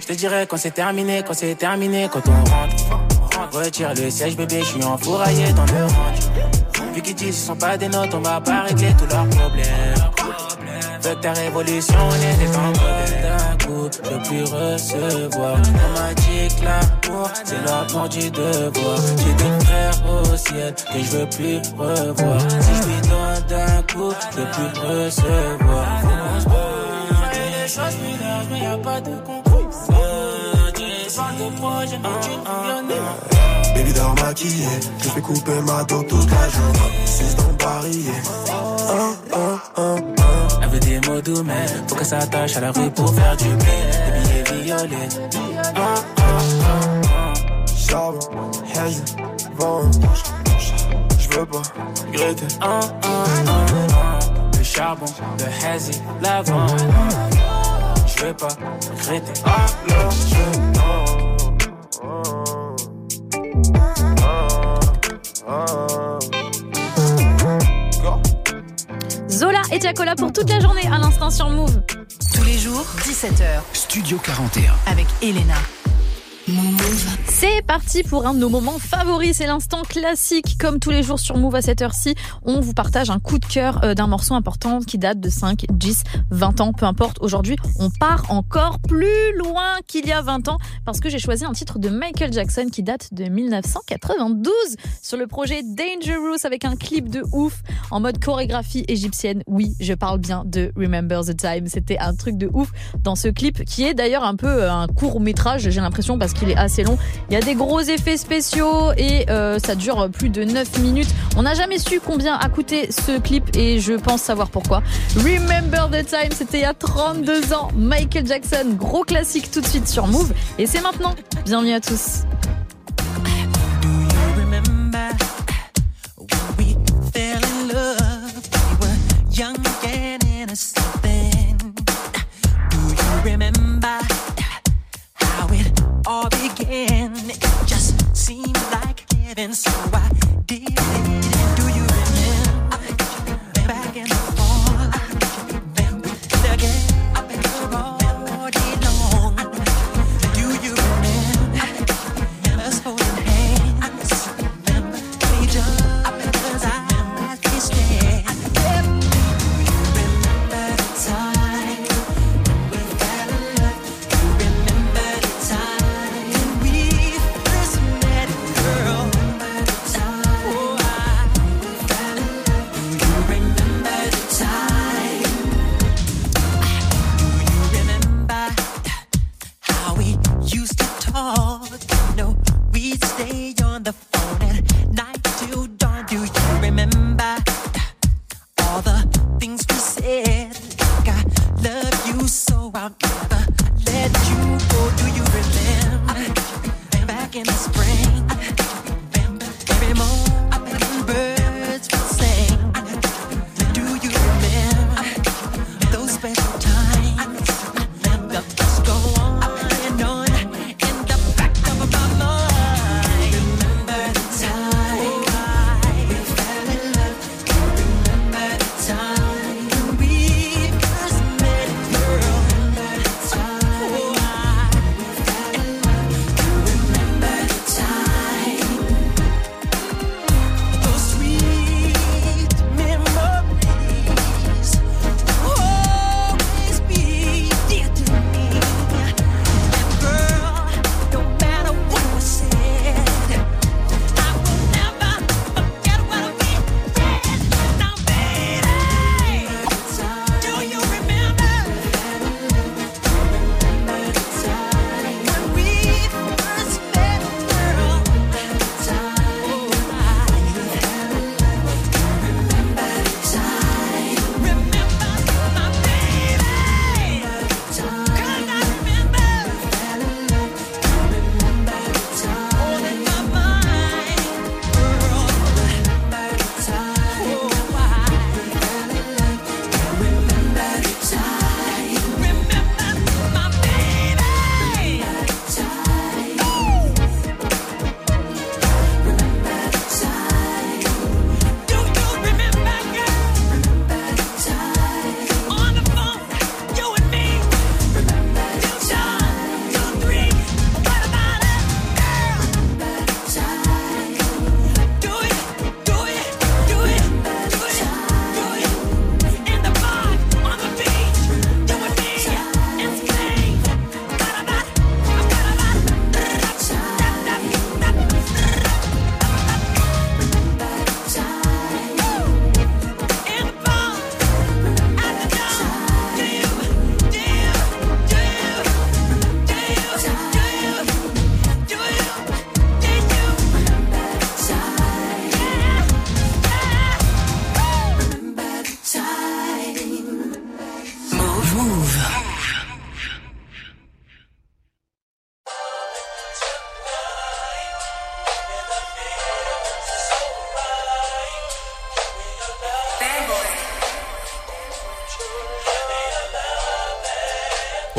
je te dirai quand c'est terminé, quand c'est terminé, quand on rentre. Retire le siège, bébé, je suis enfouraillé dans le range. Vu qu'ils disent ce sont pas des notes, on va pas régler tous leurs problèmes. Veux ta révolution, on est des D'un coup, je plus recevoir. On m'a dit que l'amour, c'est l'amour du devoir. J'ai des frères au ciel que je veux plus revoir. Si je lui donne d'un coup, je plus recevoir. Faut des choses mineures, mais y a pas de concours. Parle de projet, mais tu dort maquillée, je fais couper ma dent toute la journée. Suce dans barillet. Oh, oh, oh. Elle veut des mots doux, mais faut qu'elle s'attache à la rue pour faire du bien. Des billets violets. Oh, oh, oh. Charbon, hazy, vent. Je veux pas regretter. Le charbon, le hazy, l'avant. Je veux pas regretter. Alors je Zola et Tiakola pour toute la journée à l'instant sur Move. Tous les jours, 17h. Studio 41. Avec Elena. C'est parti pour un de nos moments favoris, c'est l'instant classique. Comme tous les jours sur Move à cette heure-ci, on vous partage un coup de cœur euh, d'un morceau important qui date de 5, 10, 20 ans, peu importe. Aujourd'hui, on part encore plus loin qu'il y a 20 ans parce que j'ai choisi un titre de Michael Jackson qui date de 1992 sur le projet Dangerous avec un clip de ouf en mode chorégraphie égyptienne. Oui, je parle bien de Remember the Time. C'était un truc de ouf dans ce clip qui est d'ailleurs un peu euh, un court métrage, j'ai l'impression, parce qu'il est assez long. Il y a des gros effets spéciaux et euh, ça dure plus de 9 minutes. On n'a jamais su combien a coûté ce clip et je pense savoir pourquoi. Remember the Time, c'était il y a 32 ans. Michael Jackson, gros classique tout de suite sur Move et c'est maintenant. Bienvenue à tous. young. Do you remember all began? It just seemed like heaven, so I did it.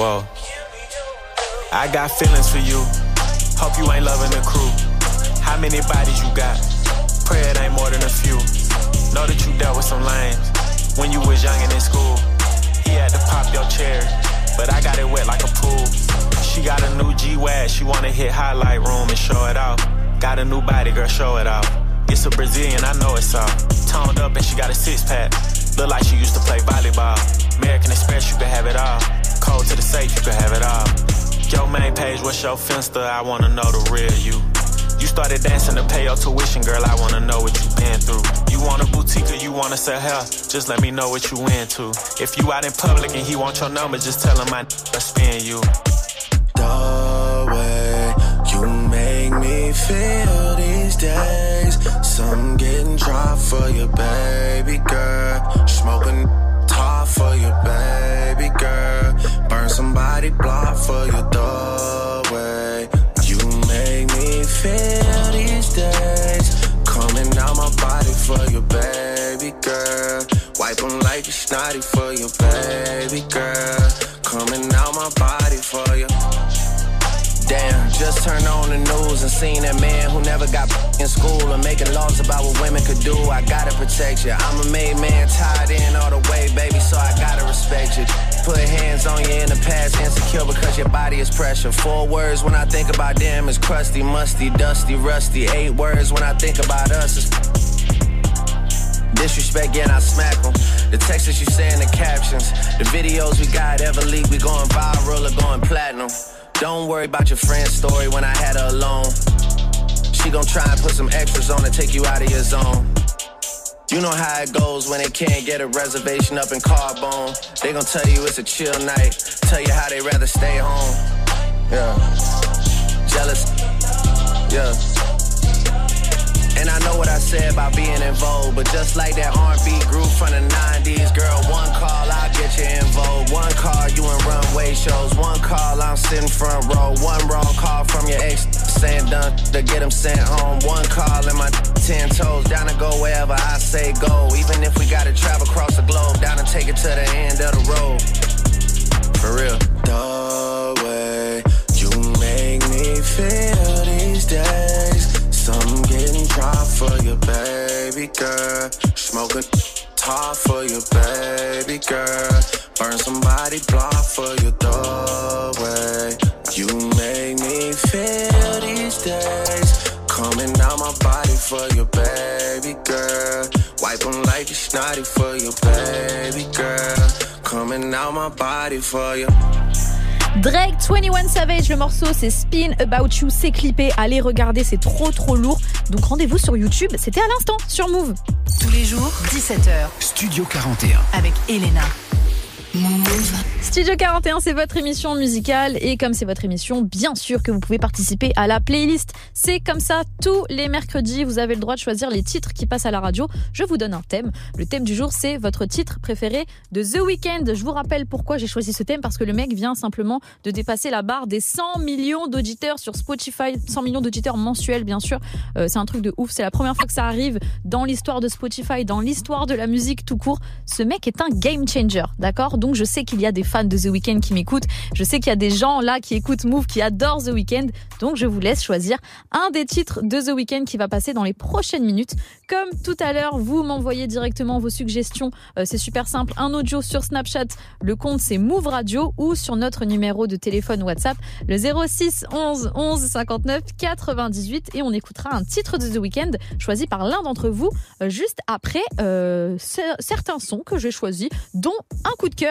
Whoa. I got feelings for you. Hope you ain't loving the crew. How many bodies you got? Pray it ain't more than a few. Know that you dealt with some lames when you was young and in school. He had to pop your chair, but I got it wet like a pool. She got a new G-Wag, she wanna hit highlight room and show it off. Got a new body, girl, show it off. It's a Brazilian, I know it's all. Toned up and she got a six pack. Look like she used to play volleyball. American Express, you can have it all. Cold to the safe, you can have it all. Your main page, what's your finster? I wanna know the real you. You started dancing to pay your tuition, girl. I wanna know what you been through. You want a boutique or you wanna sell hair? Just let me know what you into. If you out in public and he want your number, just tell him I spin you. The way you make me feel these days. Some getting dry for you, baby girl. Smoking top for you, baby girl. Burn somebody block for your the way you make me feel these days. Coming out my body for you, baby girl. Wipe them like you snotty for you, baby girl. Coming out my body for you. Damn, just turned on the news and seen that man who never got in school and making laws about what women could do. I gotta protect you. I'm a made man, tied in all the way, baby, so I gotta respect you. Put hands on you in the past, insecure because your body is pressure. Four words when I think about them is crusty, musty, dusty, rusty. Eight words when I think about us is disrespect, yeah, and I smack them. The texts that you say in the captions, the videos we got ever leak, we going viral or going platinum. Don't worry about your friend's story when I had her alone. She gon' try and put some extras on to take you out of your zone. You know how it goes when they can't get a reservation up in Carbone. They gon' tell you it's a chill night, tell you how they rather stay home. Yeah. Jealous. Yeah. And I know what I said about being in vogue, but just like that R&B group from the 90s, girl, one call, I'll get you in vogue. One call, you in runway shows. One call, I'm sitting front row. One wrong call from your ex saying done to get him sent home. One call and my 10 toes down to go wherever I say go. Even if we gotta travel across the globe, down and take it to the end of the road. For real. The way you make me feel these days. Some getting dry for you, baby girl. Smoking top for you, baby girl. Burn somebody block for you, the way you body for you, baby girl. Wipe them like you snotty for you, baby girl. Coming out my body for you. Drake 21 Savage, le morceau c'est Spin About You, c'est clippé, allez regarder, c'est trop trop lourd. Donc rendez-vous sur YouTube, c'était à l'instant sur Move. Tous les jours, 17h. Studio 41. Avec Elena. Studio 41, c'est votre émission musicale et comme c'est votre émission, bien sûr que vous pouvez participer à la playlist. C'est comme ça tous les mercredis, vous avez le droit de choisir les titres qui passent à la radio. Je vous donne un thème. Le thème du jour, c'est votre titre préféré de The Weeknd. Je vous rappelle pourquoi j'ai choisi ce thème parce que le mec vient simplement de dépasser la barre des 100 millions d'auditeurs sur Spotify, 100 millions d'auditeurs mensuels bien sûr. Euh, c'est un truc de ouf, c'est la première fois que ça arrive dans l'histoire de Spotify, dans l'histoire de la musique tout court. Ce mec est un game changer, d'accord? Donc je sais qu'il y a des fans de The Weeknd qui m'écoutent. Je sais qu'il y a des gens là qui écoutent Move, qui adorent The Weeknd. Donc je vous laisse choisir un des titres de The Weeknd qui va passer dans les prochaines minutes. Comme tout à l'heure, vous m'envoyez directement vos suggestions. Euh, c'est super simple. Un audio sur Snapchat. Le compte c'est Move Radio ou sur notre numéro de téléphone WhatsApp, le 06 11 11 59 98. Et on écoutera un titre de The Weeknd choisi par l'un d'entre vous euh, juste après euh, certains sons que j'ai choisis, dont un coup de cœur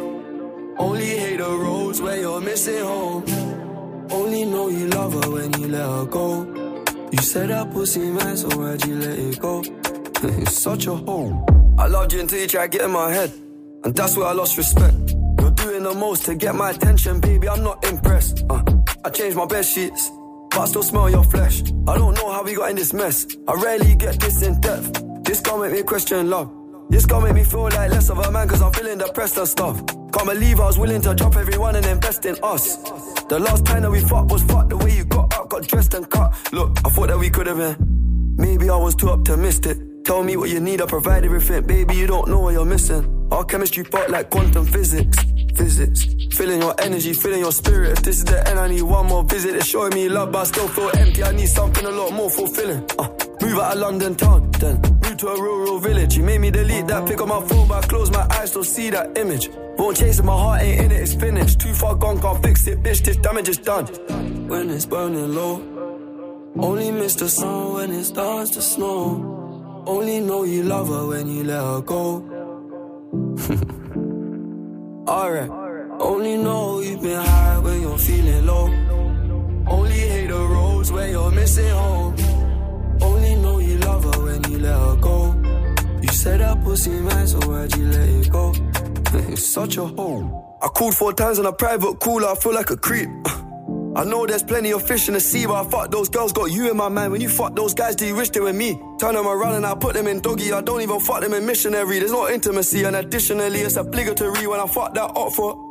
Only hate the roads where you're missing home. Only know you love her when you let her go. You said that pussy man, so why'd you let it go? it's such a hole. I loved you until you tried to get in my head. And that's where I lost respect. You're doing the most to get my attention, baby. I'm not impressed. Uh, I changed my bed sheets. but I still smell your flesh. I don't know how we got in this mess. I rarely get this in depth. This gon' make me question love. This gon' make me feel like less of a man cause I'm feeling depressed and stuff. Can't believe I was willing to drop everyone and invest in us. The last time that we fought was fucked the way you got up, got dressed and cut. Look, I thought that we could have been. Maybe I was too optimistic. Tell me what you need, I provide everything. Baby, you don't know what you're missing. Our chemistry part like quantum physics. Physics. Feeling your energy, feeling your spirit. If this is the end, I need one more visit. It's showing me love, but I still feel empty. I need something a lot more fulfilling. Uh, move out of London town, then move to a rural village. You made me delete that pic on my phone, but I close my eyes, still see that image. Won't chase it, my heart ain't in it, it's finished. Too far gone, can't fix it, bitch. This damage is done. When it's burning low, only miss the sun when it starts to snow. Only know you love her when you let her go. Alright. Only know you've been high when you're feeling low. Only hate the roads where you're missing home. Only know you love her when you let her go. You said that pussy man, so why'd you let it go? it's such a hole. I called four times on a private cooler, I feel like a creep. I know there's plenty of fish in the sea, but I fuck those girls, got you in my mind. When you fuck those guys, do you wish they were me? Turn them around and I put them in doggy. I don't even fuck them in missionary. There's no intimacy, and additionally, it's obligatory when I fuck that up for.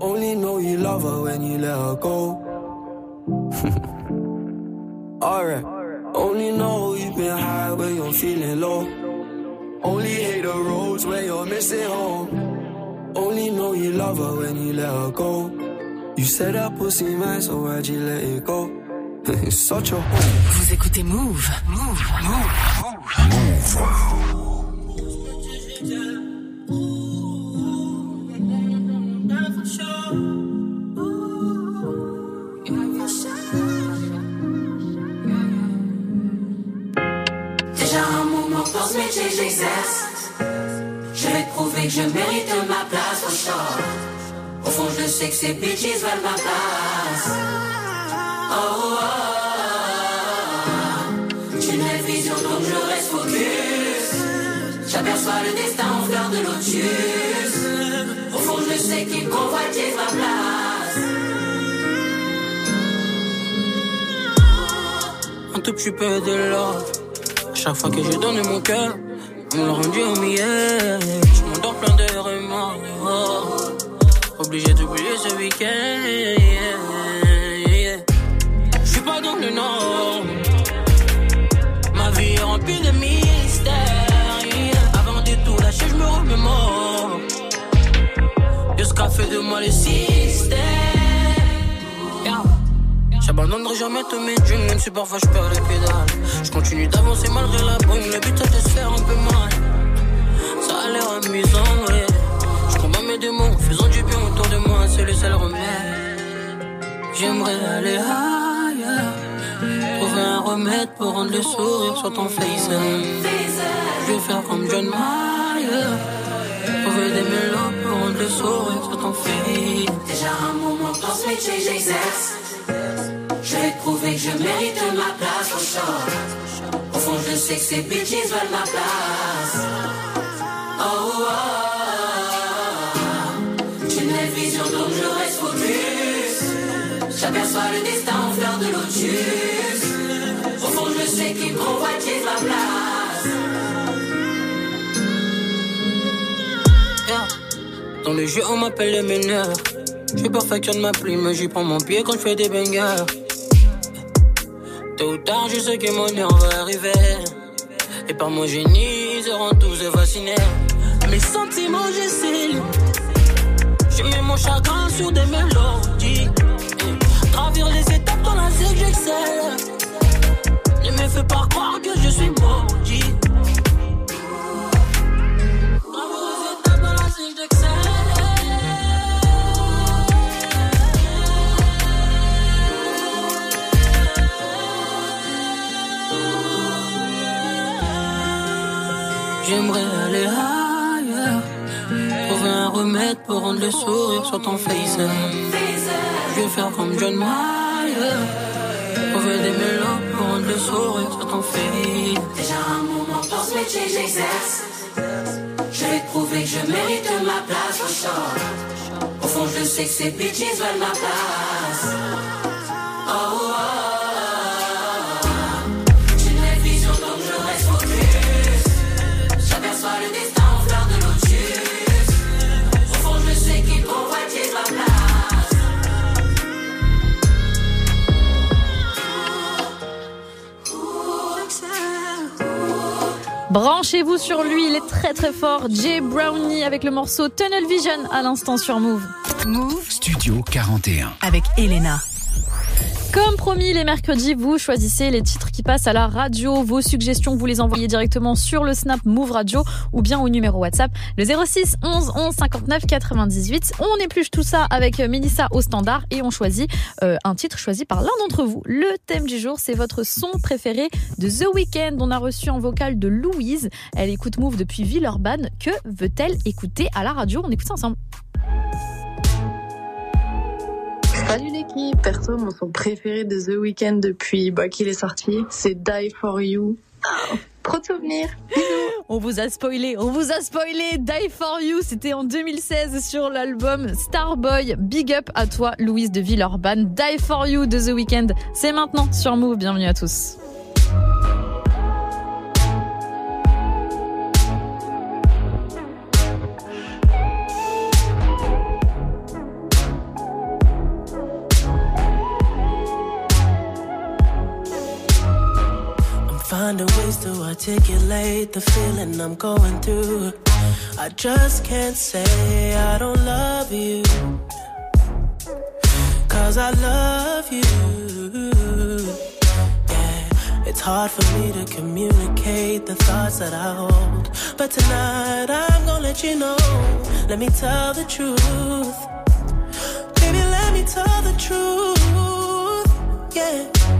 Only know you love her when you let her go. Alright. Only know you've been high when you're feeling low. Only hate the roads where you're missing home. Only know you love her when you let her go. You said that pussy man, so why'd you let it go? it's such a hole. Vous écoutez Move. Move. Move. Déjà métier j'exerce. Je vais prouver que je mérite ma place au short. Au fond, je sais que ces bitches veulent ma place. Oh, oh, oh. Tunnel vision, donc je reste focus. J'aperçois le destin en fleur de lotus. Au fond, je sais qu'ils convoitent ma place. un tout petit peu de love. Chaque fois que je donne mon cœur, on l'a rendu au meilleur. Je m'endors plein de remords. oh. Obligé d'oublier ce week-end. Je suis pas dans le nord. Ma vie est remplie de mystères. Avant de tout lâcher, je me remémore. De ce qu'a fait de moi le système. J'abandonnerai jamais tous mes dreams, même si parfois je perds les pédales. Je continue d'avancer malgré la brume, le but c'est de se faire un peu mal. Ça a l'air amusant, ouais. Je combats mes démons, faisant du bien autour de moi, c'est le seul remède. J'aimerais aller ailleurs, trouver un remède pour rendre le sourire sur ton face. Je vais faire comme John Mayer, trouver des mélos pour rendre le sourire sur ton face. Déjà un moment métier que j'exerce. Je vais prouver que je mérite ma place au short. Au fond, je sais que ces bitches veulent ma place. Oh, oh, oh. Tunnel vision, donc je reste focus. J'aperçois le destin en fleur de lotus. Au fond, je sais qu'ils convoitent ma place. Dans le jeu, on m'appelle le meneur. Je perfectionne ma plume, j'y prends mon pied quand je fais des bangers. Tôt ou tard, je sais que mon heure va arriver. Et par mon génie, ils seront tous fascinés. Mes sentiments, j'essaie. Je mets mon chagrin sur des mélodies. Gravir les étapes dans la zig, j'excelle. Ne me fais pas croire que je suis maudit. J'aimerais aller ailleurs. Trouver un remède pour rendre le sourire sur ton face. Je vais faire comme John Mayer. Trouver des mélos pour rendre le sourire sur ton face. Déjà un moment pour ce métier j'exerce. Je vais prouver que je mérite ma place au show. Au fond, je sais que ces bitches veulent ma place. Branchez-vous sur lui, il est très très fort. Jay Brownie avec le morceau Tunnel Vision à l'instant sur Move. Move Studio 41. avec Elena. Comme promis, les mercredis, vous choisissez les titres qui passent à la radio. Vos suggestions, vous les envoyez directement sur le Snap Move Radio ou bien au numéro WhatsApp le 06 11 11 59 98. On épluche tout ça avec Mélissa au standard et on choisit euh, un titre choisi par l'un d'entre vous. Le thème du jour, c'est votre son préféré de The Weeknd. On a reçu en vocal de Louise. Elle écoute Move depuis Villeurbanne. Que veut-elle écouter à la radio? On écoute ensemble. Salut l'équipe, perso mon son préféré de The Weeknd depuis bah, qu'il est sorti, c'est Die For You. Ah, trop de souvenirs. On vous a spoilé, on vous a spoilé. Die for You, c'était en 2016 sur l'album Starboy. Big up à toi, Louise de Villeurbanne. Die for You de The Weeknd, c'est maintenant sur Move. Bienvenue à tous. Finding ways to articulate the feeling I'm going through. I just can't say I don't love you. Cause I love you. Yeah, it's hard for me to communicate the thoughts that I hold. But tonight I'm gonna let you know. Let me tell the truth. Baby, let me tell the truth. Yeah.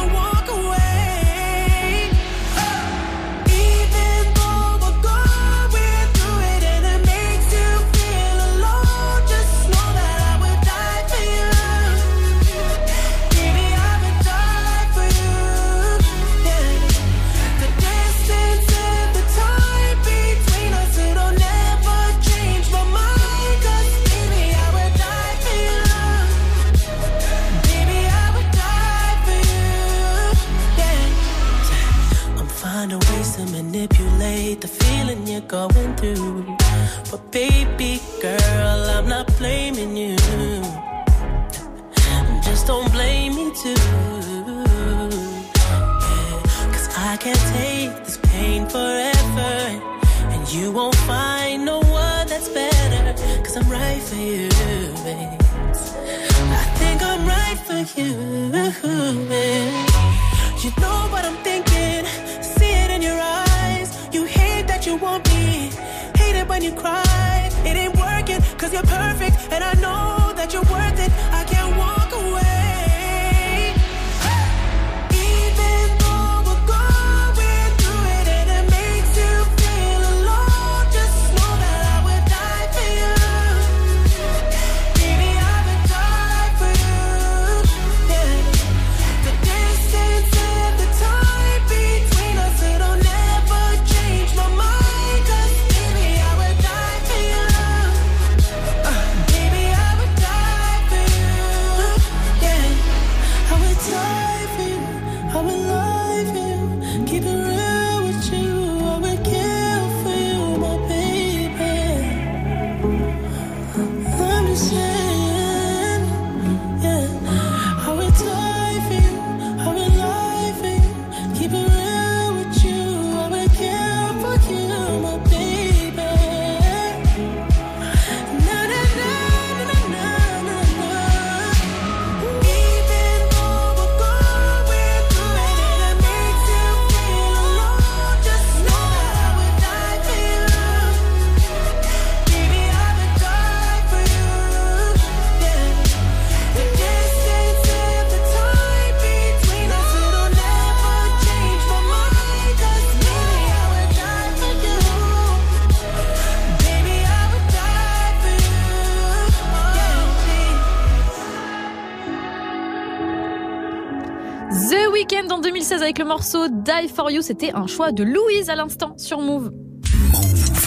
Die For You, c'était un choix de Louise à l'instant sur Move.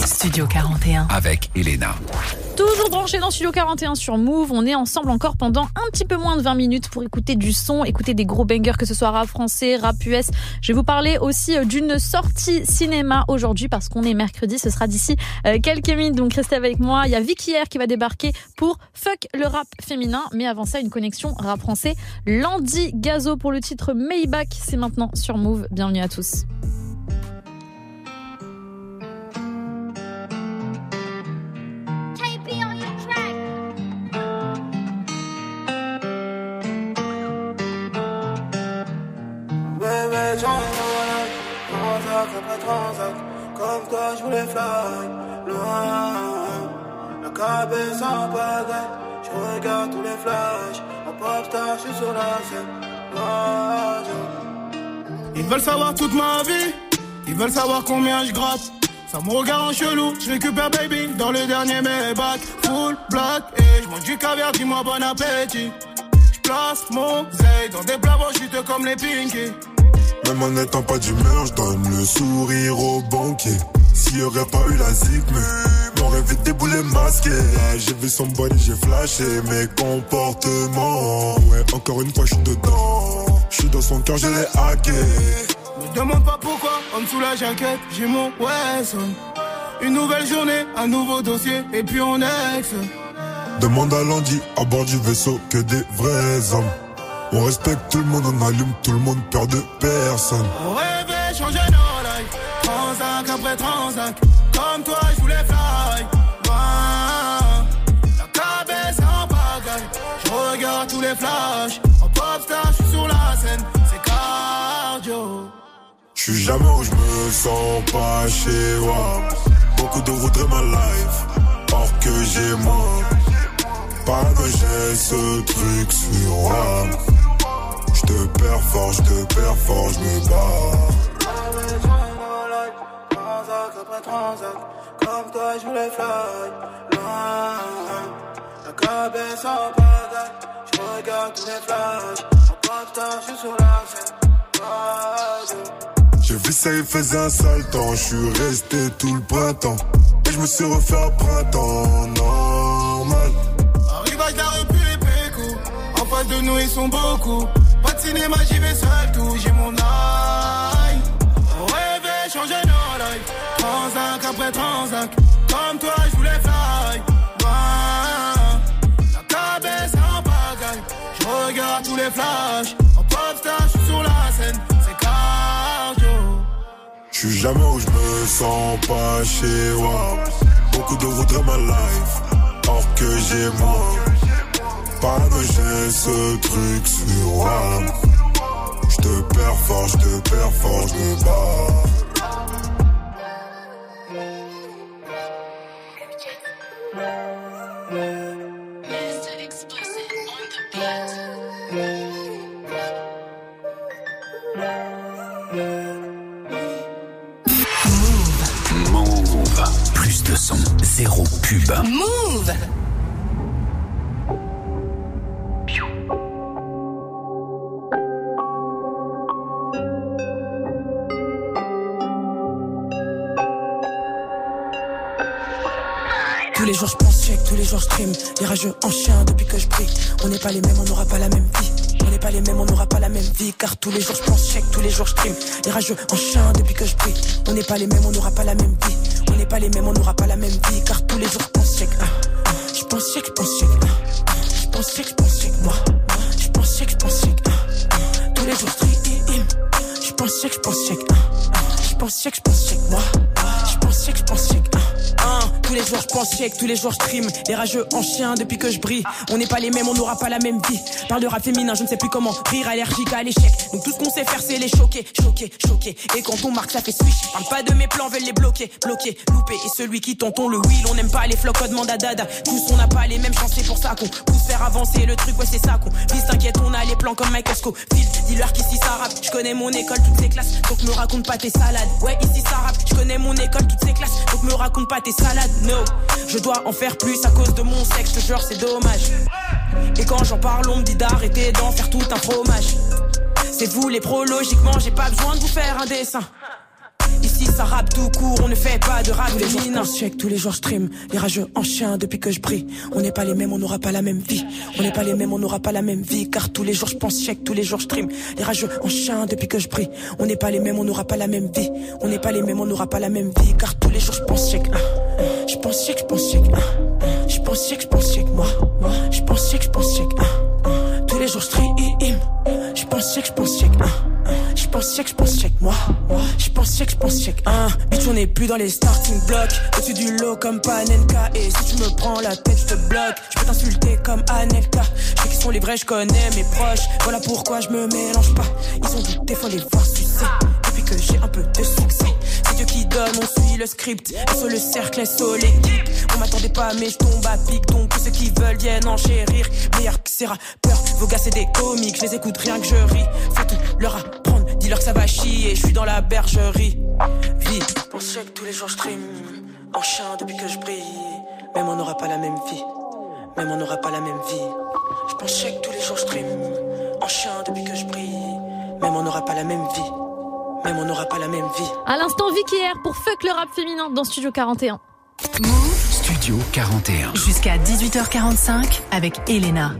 Studio 41. Avec Elena. Toujours branché dans Studio 41 sur Move, on est ensemble encore pendant un petit peu moins de 20 minutes pour écouter du son, écouter des gros bangers, que ce soit rap français, rap US. Je vais vous parler aussi euh, d'une sortie cinéma aujourd'hui parce qu'on est mercredi, ce sera d'ici euh, quelques minutes, donc restez avec moi. Il y a Vicky Air qui va débarquer pour Fuck le rap féminin, mais avant ça, une connexion rap français. Landy Gazo pour le titre Maybach, c'est maintenant sur Move. Bienvenue à tous. Ils veulent savoir toute ma vie. Ils veulent savoir combien je gratte. Ça me regarde en chelou, je récupère baby dans le dernier Maybach Full black et je mange du caviar, dis-moi bon appétit Je place mon zay dans des plats chutés comme les pinky Même en n'étant pas d'humeur, je donne le sourire au banquier. S'il y aurait pas eu la zig, mais vite déboulé masqué. Là, j'ai vu son body, j'ai flashé mes comportements. Ouais, encore une fois, je suis dedans. Je suis dans son cœur, je l'ai hacké. Me demande pas pourquoi, en dessous la jaquette, j'ai mon Wesson Une nouvelle journée, un nouveau dossier, et puis on ex Demande à Landy à bord du vaisseau que des vrais hommes. On respecte tout le monde, on allume tout le monde, peur de personne. On rêvait changer nos lives Transac après transac Comme toi je voulais fly les flashs En pop star je suis sur la scène C'est cardio Je suis jamais où je me sens pas chez moi. Beaucoup de routes ma life, or que j'ai moi. Pas que j'ai ce truc sur moi. Je te perds fort, je te perds fort, je me bats. Transac après transac Comme toi je voulais fly Loin La cabesse en Je regarde tous les flashs En je suis sur la scène. J'ai vu ça, il faisait un sale temps. Je suis resté tout le printemps. Et je me suis refait un printemps normal. Arrivage la rue et Péco En face de nous ils sont beaucoup Pas de cinéma j'y vais seul tout J'ai mon On rêvait changer nos lives Transac après transac Je suis jamais où je me sens pas chez moi. Beaucoup de routes ma life, or que j'ai moi. Que j'ai ce truc sur moi. Je te perds fort, je te perds fort, je me bats. De son, zéro pub. Move. Tous les jours je pense check, tous les jours je stream. Les rageux en chien depuis que je prie. On n'est pas les mêmes, on n'aura pas la même vie. On n'est pas les mêmes, on n'aura pas la même vie Car tous les jours je pense check, tous les jours je stream. Les rageux en chien depuis que je prie. On n'est pas les mêmes, on n'aura pas la même vie pas les mêmes, on n'aura pas la même vie Car tous les jours je pense check ah. Je pense check, je pense check ah. Je pense check, je pense check moi Je pense check, je pense check ah. Tous les jours je stream Je pense check, je pense check ah. Je pense check, je pense check moi Je pense check, je pense ah. Hein, tous les jours je pense check, tous les jours je stream Les rageux en chien depuis que je brille. On n'est pas les mêmes, on n'aura pas la même vie. Parle de rap féminin, je ne sais plus comment. Rire allergique à l'échec. Donc tout ce qu'on sait faire c'est les choquer, choquer, choquer. Et quand on marque ça fait swish. Parle pas de mes plans, veulent les bloquer, bloquer, louper. Et celui qui tonton le wheel, on n'aime pas les flocos, demande à dada. Tous on n'a pas les mêmes chances, c'est pour ça qu'on pousse faire avancer. Le truc, ouais c'est ça qu'on vise T'inquiète, on a les plans comme Michael Scofield. Dis-leur qu'ici ça rappe, je connais mon école, toutes ces classes. Donc me raconte pas tes salades. Ouais ici ça rappe, je connais mon école, toutes ces classes. Donc me raconte pas tes salades, no. Je dois en faire plus à cause de mon sexe, je jure c'est dommage. Et quand j'en parle on me dit d'arrêter d'en faire tout un fromage. C'est vous les pros, logiquement, j'ai pas besoin de vous faire un dessin. Ici ça rappe tout court, on ne fait pas de rap Tous les jours je check, tous les jours je stream Les rageux en chien depuis que je brille On n'est pas les mêmes, on n'aura pas la même vie On n'est pas les mêmes, on n'aura pas la même vie Car tous les jours je pense check, tous les jours je stream Les rageux en chien depuis que je brille On n'est pas les mêmes, on n'aura pas la même vie On n'est pas les mêmes, on n'aura pas la même vie Car tous les jours je pense check. Je pense check, je pense check. Je pense check, je pense check moi. Je pense check, je pense check. Tous les jours je stream Je pense check, je pense check ah, ah. Je pense check, je pense check moi. Je pense check, je pense check ah. Bitch on n'est plus dans les starting blocks. Au-dessus du lot comme Panenka. Et si tu me prends la tête je te bloque. Je peux t'insulter comme Anelka. Je sais qui sont les vrais, je connais mes proches. Voilà pourquoi je me mélange pas. Ils ont douté, faut les voir sucer. Depuis que j'ai un peu de succès. C'est Dieu qui donne, on suit le script. Et sur le cercle, SO l'équipe On m'attendait pas mais je tombe à pic. Donc tous ceux qui veulent viennent enchérir Meilleur que ces rappeurs, vos gars c'est des comiques Je les écoute rien que je ris Faut tout leur apprendre, dis-leur que ça va chier Je suis dans la bergerie Vie, pour ceux que tous les jours je stream En chien depuis que je brille Même on n'aura pas la même vie Même on n'aura pas la même vie Je pense que tous les jours je stream En chien depuis que je brille Même on n'aura pas la même vie Même on n'aura pas la même vie À l'instant, Vicky R pour Fuck le rap féminin dans Studio 41. Studio 41. Jusqu'à 18h45 avec Elena.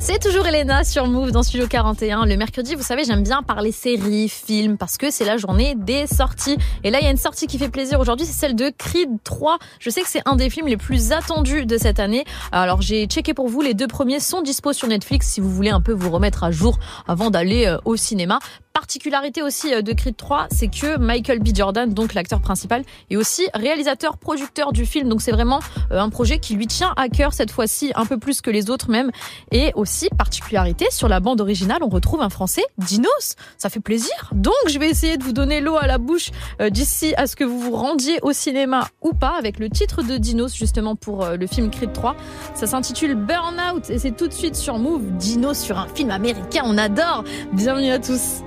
C'est toujours Elena sur Move dans Studio 41. Le mercredi, vous savez, j'aime bien parler séries, films, parce que c'est la journée des sorties. Et là, il y a une sortie qui fait plaisir aujourd'hui, c'est celle de Creed 3. Je sais que c'est un des films les plus attendus de cette année. Alors, j'ai checké pour vous, les deux premiers sont dispo sur Netflix si vous voulez un peu vous remettre à jour avant d'aller euh, au cinéma. Particularité aussi euh, de Creed 3, c'est que Michael B. Jordan, donc l'acteur principal, est aussi réalisateur, producteur du film. Donc c'est vraiment euh, un projet qui lui tient à cœur cette fois-ci, un peu plus que les autres même. Et aussi, particularité, sur la bande originale, on retrouve un français, Dinos. Ça fait plaisir. Donc je vais essayer de vous donner l'eau à la bouche euh, d'ici à ce que vous vous rendiez au cinéma ou pas, avec le titre de Dinos justement pour le film Creed 3. Ça s'intitule Burnout et c'est tout de suite sur Move. Dinos sur un film américain, on adore. Bienvenue à tous.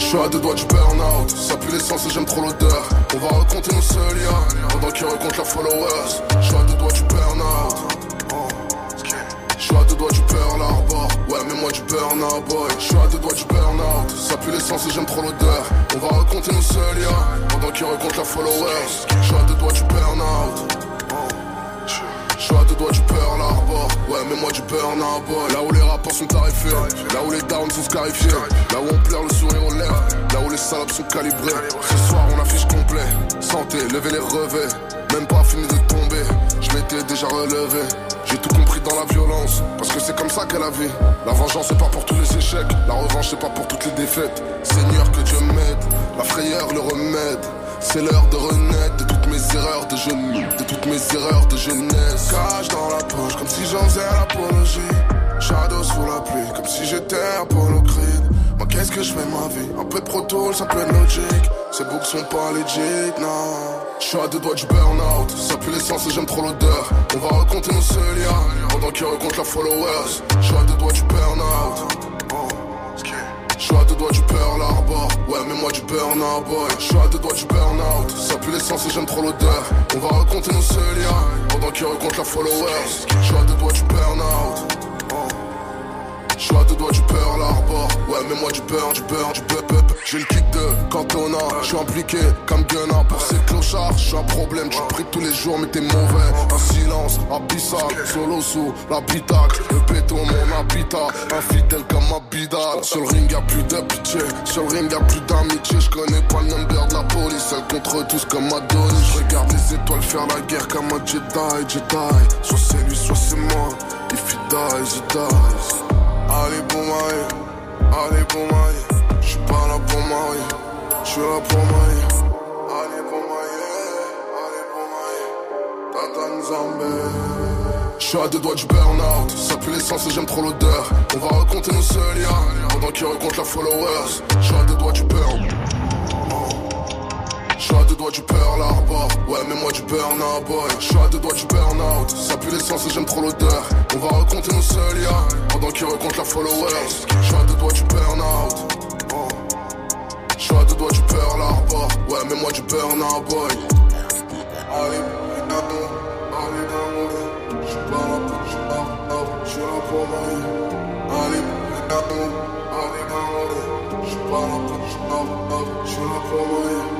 Je suis à deux doigts du burn-out, ça pue l'essence et j'aime trop l'odeur. On va raconter nos seuls liens, pendant qu'ils racontent leurs followers. Je suis à deux doigts du burn-out. Je suis à deux doigts du Pearl Harbor, ouais mais moi du burn-out boy. Je suis à deux doigts du burn-out, ça pue l'essence et j'aime trop l'odeur. On va raconter nos seuls liens, pendant qu'ils racontent leurs followers. Je suis à deux doigts du burn-out suis à deux doigts du Pearl Harbor Ouais mais moi du burn boy Là où les rapports sont tarifés. Là où les downs sont scarifiés. Là où on pleure le sourire aux lèvres Là où les salopes sont calibrées. Ce soir on affiche complet. Santé, levez les revers Même pas fini de tomber. Je m'étais déjà relevé. J'ai tout compris dans la violence, parce que c'est comme ça qu'est la vie. La vengeance c'est pas pour tous les échecs, la revanche c'est pas pour toutes les défaites. Seigneur que Dieu m'aide, la frayeur le remède. C'est l'heure de renaître de toutes mes erreurs de jeunesse, de toutes mes erreurs de jeunesse. Cache dans la poche comme si j'en faisais l'apologie. Shadow sous la pluie comme si j'étais Apollo Creed. Moi qu'est-ce que je fais de ma vie? Un peu de proto, ça peut être logique. Ces books sont pas legit, non. Je suis à deux doigts du burn-out, ça pue l'essence et j'aime trop l'odeur. On va raconter nos seuls liens, pendant qu'ils racontent leurs followers. Je suis à deux doigts du burn-out. Je suis à deux doigts du Harbor Ouais mais moi du burn-out boy. Je suis à deux doigts du burn-out. Ça pue l'essence et j'aime trop l'odeur. On va raconter nos seuls liens Pendant qu'ils racontent leurs followers. Je suis à deux doigts du burn-out je suis à deux doigts du Pearl Harbor Ouais mais moi du beurre, du beurre, du beurre J'ai le kit de Cantona. Je suis impliqué comme Gunnar Pour ces clochards, je suis un problème Tu pries tous les jours mais t'es mauvais. Un silence abyssal Solo sous l'habitacle. Le béton mon habitat. Infidèle comme ma bidale Sur le ring y'a plus de pitié Sur le ring y'a plus d'amitié. Je connais pas le number de la police. Elle contre tous comme Adonis. Je regarde les étoiles faire la guerre comme un Jedi, Jedi. Soit c'est lui, soit c'est moi. If he dies, he dies Allez pour marier, allez pour marier. J'suis pas là pour marier, j'suis là pour marier. Allez pour marier, allez pour marier. Tata Nzambe. J'suis à deux doigts du burn-out, ça pue l'essence et j'aime trop l'odeur. On va raconter nos seuls liens, pendant qu'ils racontent leurs followers. J'suis à deux doigts du burn. Je suis à deux doigts du Pearl Ouais mais moi du burn-out boy. Je suis à deux doigts du burn-out Ça pue l'essence et j'aime trop l'odeur. On va raconter nos seuls liens Pendant qu'ils racontent leurs followers. Je suis à deux doigts du burn-out Je suis à deux doigts du Pearl Ouais mais moi du boy. Là pour, je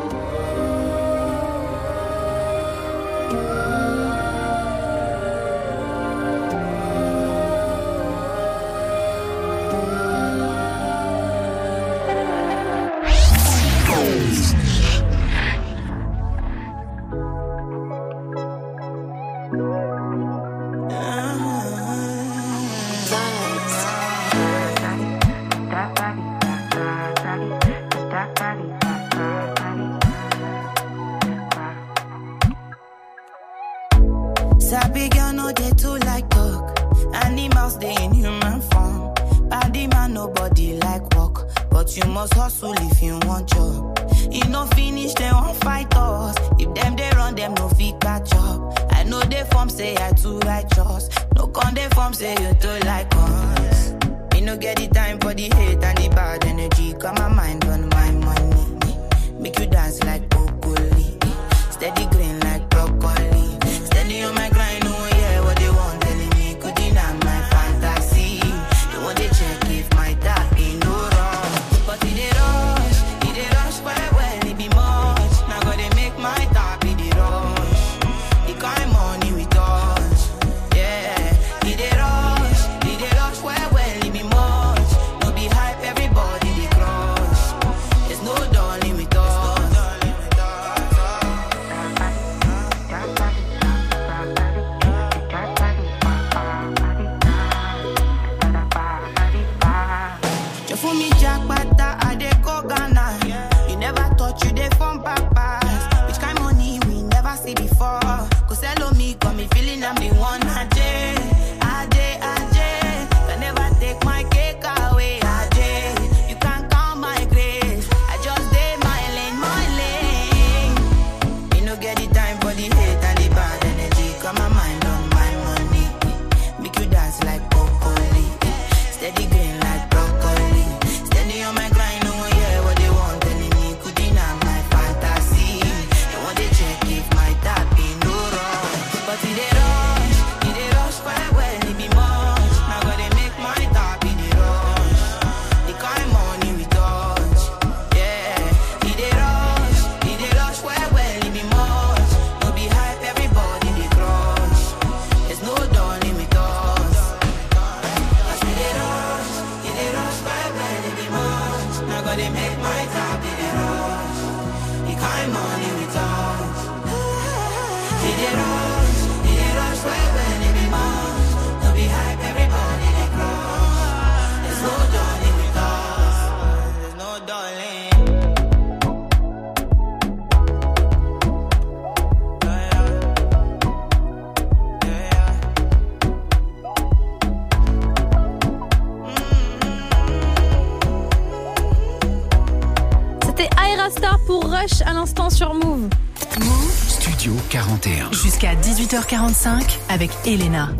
Jusqu'à 18h45 avec Elena.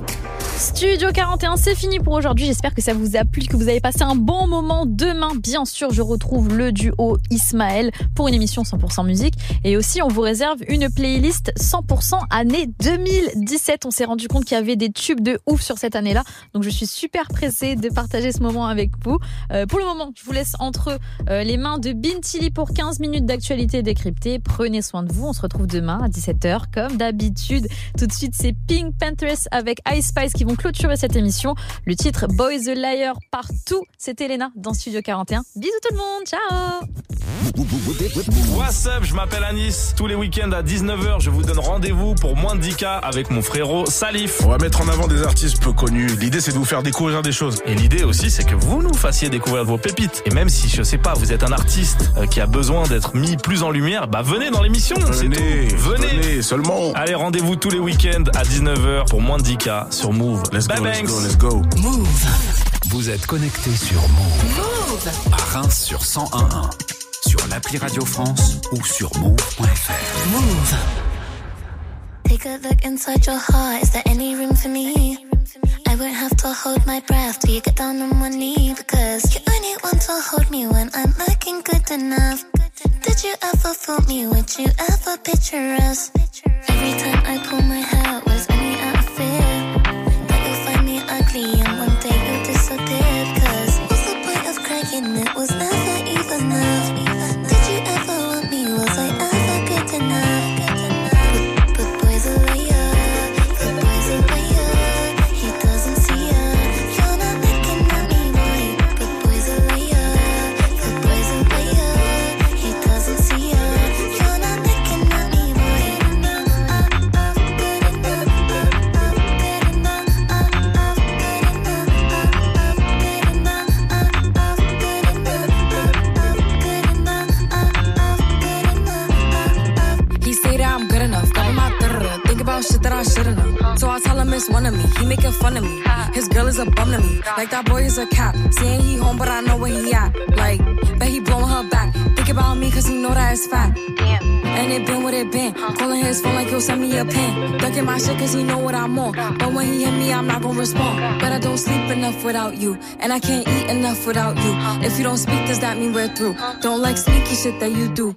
Studio 41, c'est fini pour aujourd'hui. J'espère que ça vous a plu, que vous avez passé un bon moment. Demain, bien sûr, je retrouve le duo Ismaël pour une émission 100% musique. Et aussi, on vous réserve une playlist 100% année 2017. On s'est rendu compte qu'il y avait des tubes de ouf sur cette année-là. Donc, je suis super pressée de partager ce moment avec vous. Euh, pour le moment, je vous laisse entre euh, les mains de Bintili pour 15 minutes d'actualité décryptée. Prenez soin de vous. On se retrouve demain à 17h, comme d'habitude. Tout de suite, c'est Pink Panthers avec Ice Spice qui vont clôturer cette émission. Le titre Boys the Liar partout. C'était Elena dans Studio 41. Bisous tout le monde. Ciao. What's up, je m'appelle Anis. Tous les week-ends à 19h, je vous donne rendez-vous pour moins de 10K avec mon frérot Salif. On va mettre en avant des artistes peu connus. L'idée, c'est de vous faire découvrir des choses. Et l'idée aussi, c'est que vous nous fassiez découvrir vos pépites. Et même si, je sais pas, vous êtes un artiste euh, qui a besoin d'être mis plus en lumière, bah venez dans l'émission. c'est Venez. Venez. venez, seulement. Allez, rendez-vous tous les week-ends à 19h pour moins de 10K sur Move. Let's go, let's go, let's go. Move. Vous êtes connecté sur Move. Move. À Reims sur 1011. Sur l'appli Radio France ou sur move.fr. Move. Take a look inside your heart. Is there any room for me? I won't have to hold my breath till you get down on one knee because you only want to hold me when I'm looking good enough. Did you ever fool me? Would you ever picture us? Every time I pull my hair out was only out of fear I shouldn't have. So I tell him it's one of me. He making fun of me. His girl is a bum to me. Like that boy is a cap. Saying he home, but I know where he at. Like, bet he blowing her back. Think about me, cause he know that it's fat. And it been what it been. Calling his phone like he'll send me a pin. Ducking my shit cause he know what I'm on. But when he hit me, I'm not gonna respond. But I don't sleep enough without you. And I can't eat enough without you. If you don't speak, does that mean we're through? Don't like sneaky shit that you do.